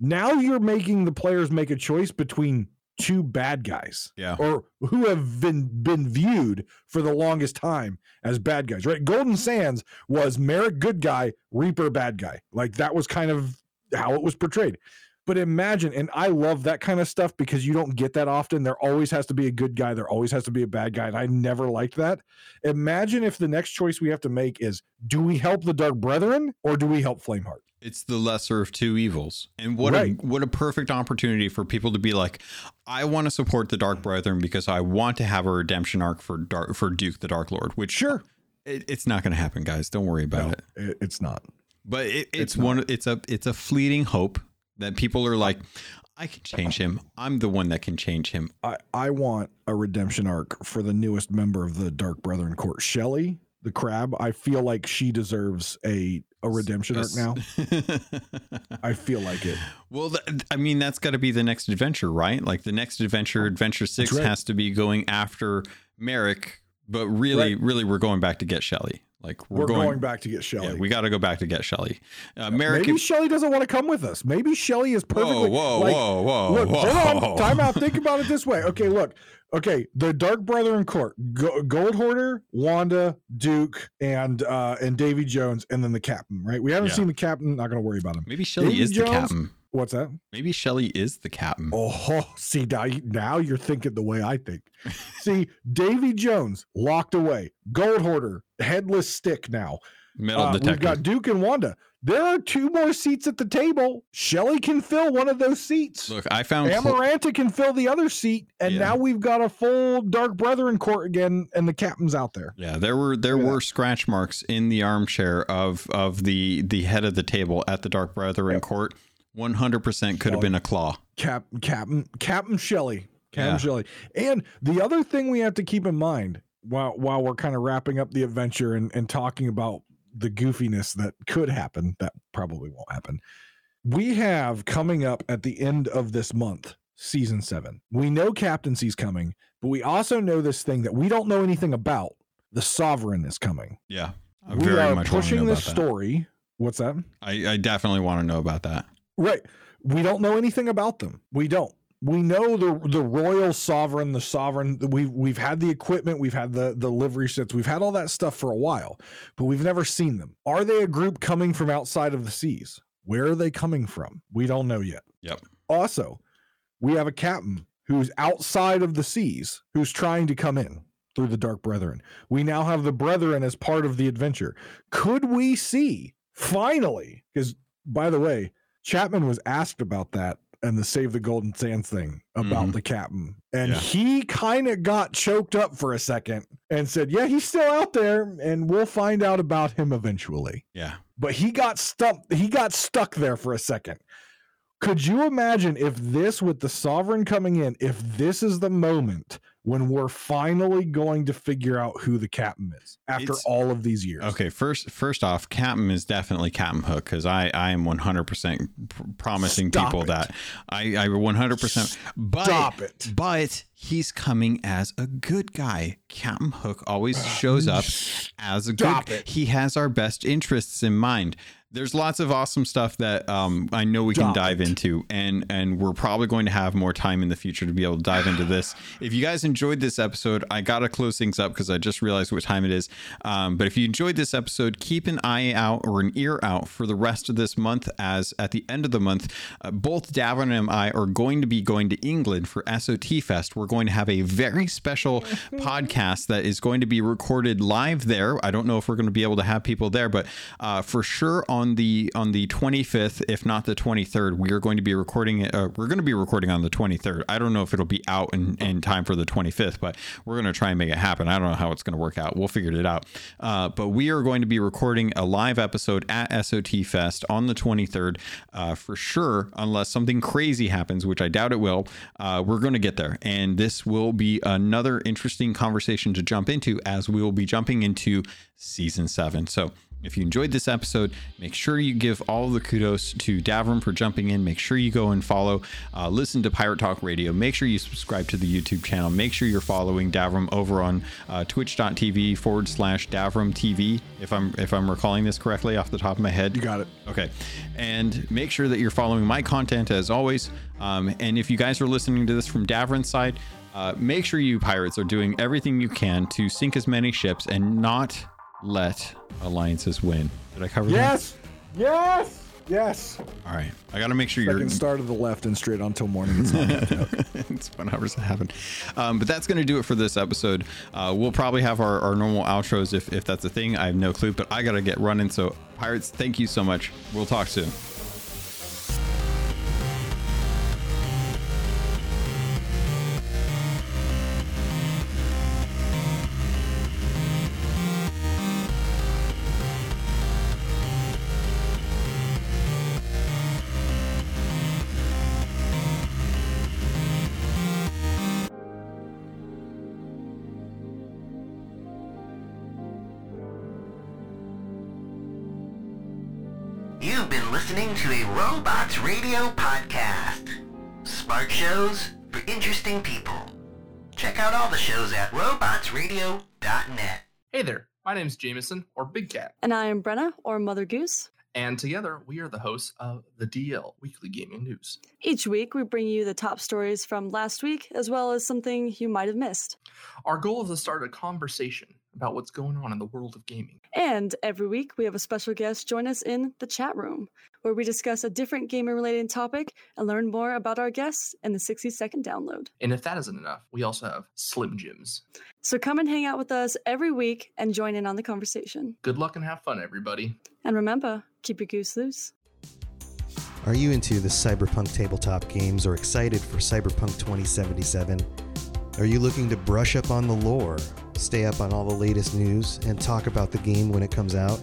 Now you're making the players make a choice between two bad guys Yeah. or who have been been viewed for the longest time as bad guys right golden sands was merrick good guy reaper bad guy like that was kind of how it was portrayed But imagine, and I love that kind of stuff because you don't get that often. There always has to be a good guy, there always has to be a bad guy. And I never liked that. Imagine if the next choice we have to make is do we help the Dark Brethren or do we help Flameheart? It's the lesser of two evils. And what Right. a what a perfect opportunity for people to be like, I want to support the Dark Brethren because I want to have a redemption arc for Dark for Duke the Dark Lord, which Sure. it, it's not going to happen, guys. Don't worry about No, it. it- it's not. But it, it's, It's one it's a it's a fleeting hope that people are like, I can change him. I'm the one that can change him. I, I want a redemption arc for the newest member of the Dark Brethren Court, Shelly, the crab. I feel like she deserves a, a redemption arc now. I feel like it. well, th- I mean, that's got to be the next adventure, right? Like the next adventure, Adventure Six, right. has to be going after Merrick. But really, Right. really, we're going back to get Shelly. Like we're, We're, going, going, back to get Shelly. Yeah, we got to go back to get Shelly. Uh, Merrick. Maybe Shelly doesn't want to come with us. Maybe Shelly is perfectly. whoa, whoa, like, whoa, whoa, Look, whoa! hold on. Time out. Think about it this way. Okay, look. Okay, the Dark Brethren Court: Go- Gold Hoarder, Wanda, Duke, and uh and Davy Jones, and then the captain. Right? We haven't Yeah. seen the captain. Not going to worry about him. Maybe Shelly is the captain. What's that? Maybe Shelly is the captain. Oh, see now, now you're thinking the way I think. see, Davy Jones locked away. Gold Hoarder, headless stick now. Metal Uh, detector. we've got Duke and Wanda. There are two more seats at the table. Shelly can fill one of those seats. Look, I found. cl- Amaranta can fill the other seat, and Yeah. now we've got a full Dark Brethren court again, and the captain's out there. Yeah, there were there at were scratch marks in the armchair of of the the head of the table at the Dark Brethren Yep. court. One hundred percent could have been a claw. Cap, Captain, Captain Shelley, Captain Yeah. Shelley. And the other thing we have to keep in mind while while we're kind of wrapping up the adventure and, and talking about the goofiness that could happen, that probably won't happen. We have coming up at the end of this month, season seven. We know captaincy's coming, but we also know this thing that we don't know anything about. The sovereign is coming. Yeah, I we are much pushing this story. What's that? I, I definitely want to know about that. Right. We don't know anything about them. We don't. We know the the royal sovereign, the sovereign. We've we've had the equipment, we've had the the livery sets, we've had all that stuff for a while, but we've never seen them. Are they a group coming from outside of the seas? Where are they coming from? We don't know yet. Yep. Also, we have a captain who's outside of the seas who's trying to come in through the Dark Brethren. We now have the Brethren as part of the adventure. Could we see finally? Because by the way, Chapman was asked about that and the Save the Golden Sands thing about Mhm. the captain. And Yeah. he kind of got choked up for a second and said, Yeah, he's still out there and we'll find out about him eventually Yeah, but he got stuck he got stuck there for a second could you imagine if this with the sovereign coming in if this is the moment when we're finally going to figure out who the captain is after It's- all of these years Okay, first first off, Captain is definitely Captain Hook because I I am one hundred percent promising Stop people it. that I I one hundred percent. But stop it but he's coming as a good guy. Captain Hook always shows up as a Stop good. it. He has our best interests in mind. There's lots of awesome stuff that um, I know we can dive into, and and we're probably going to have more time in the future to be able to dive into this. If you guys enjoyed this episode, I gotta close things up because I just realized what time it is. Um, but if you enjoyed this episode, keep an eye out or an ear out for the rest of this month. As at the end of the month, uh, both Davin and I are going to be going to England for SOT Fest. We're going to have a very special podcast that is going to be recorded live there. I don't know if we're going to be able to have people there, but uh, for sure on the on the 25th, if not the 23rd, we are going to be recording. Uh, we're going to be recording on the 23rd. I don't know if it'll be out in, in time for the 25th, but we're going to try and make it happen. I don't know how it's going to work out. We'll figure it out. Uh, but we are going to be recording a live episode at SOT Fest on the 23rd uh, for sure, unless something crazy happens, which I doubt it will. Uh, we're going to get there, and this will be another interesting conversation to jump into as we will be jumping into season seven. So. If you enjoyed this episode, make sure you give all the kudos to Davram for jumping in. Make sure you go and follow, uh, listen to Pirate Talk Radio. Make sure you subscribe to the YouTube channel. Make sure you're following Davram over on uh, twitch.tv forward slash Davram TV, if I'm if I'm recalling this correctly off the top of my head. you got it Okay. And make sure that you're following my content as always. Um, and if you guys are listening to this from Davran's side, uh, make sure you pirates are doing everything you can to sink as many ships and not let alliances win. Did I cover that? yes yes Yes. All right. I got to make sure you're. Second star to the left and straight on till morning. It's not left note. it's whenever it. Um, but that's going to do it for this episode. Uh, we'll probably have our, our normal outros if, if that's a thing. I have no clue, but I got to get running. So, Pirates, thank you so much. We'll talk soon. Radio podcast. Smart shows for interesting people. Check out all the shows at robotsradio.net. Hey there, my name's Jameson, or Big Cat, And I am Brenna, or Mother Goose. and together we are the hosts of the DL Weekly Gaming News. Each week, we bring you the top stories from last week, as well as something you might have missed. Our goal is to start a conversation about what's going on in the world of gaming. And every week, we have a special guest join us in the chat room, where we discuss a different gaming related topic and learn more about our guests in the 60 second download. And if that isn't enough, we also have Slim Jims. So come and hang out with us every week and join in on the conversation. Good luck and have fun, everybody. And remember, keep your goose loose. Are you into the cyberpunk tabletop games or excited for Cyberpunk 2077? Are you looking to brush up on the lore, stay up on all the latest news, and talk about the game when it comes out?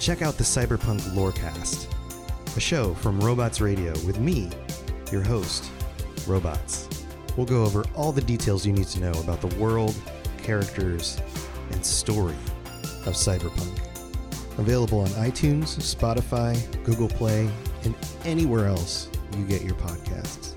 Check out the Cyberpunk Lorecast, a show from Robots Radio with me, your host, Robots. We'll go over all the details you need to know about the world, characters, and story of Cyberpunk. Available on iTunes, Spotify, Google Play, and anywhere else you get your podcasts.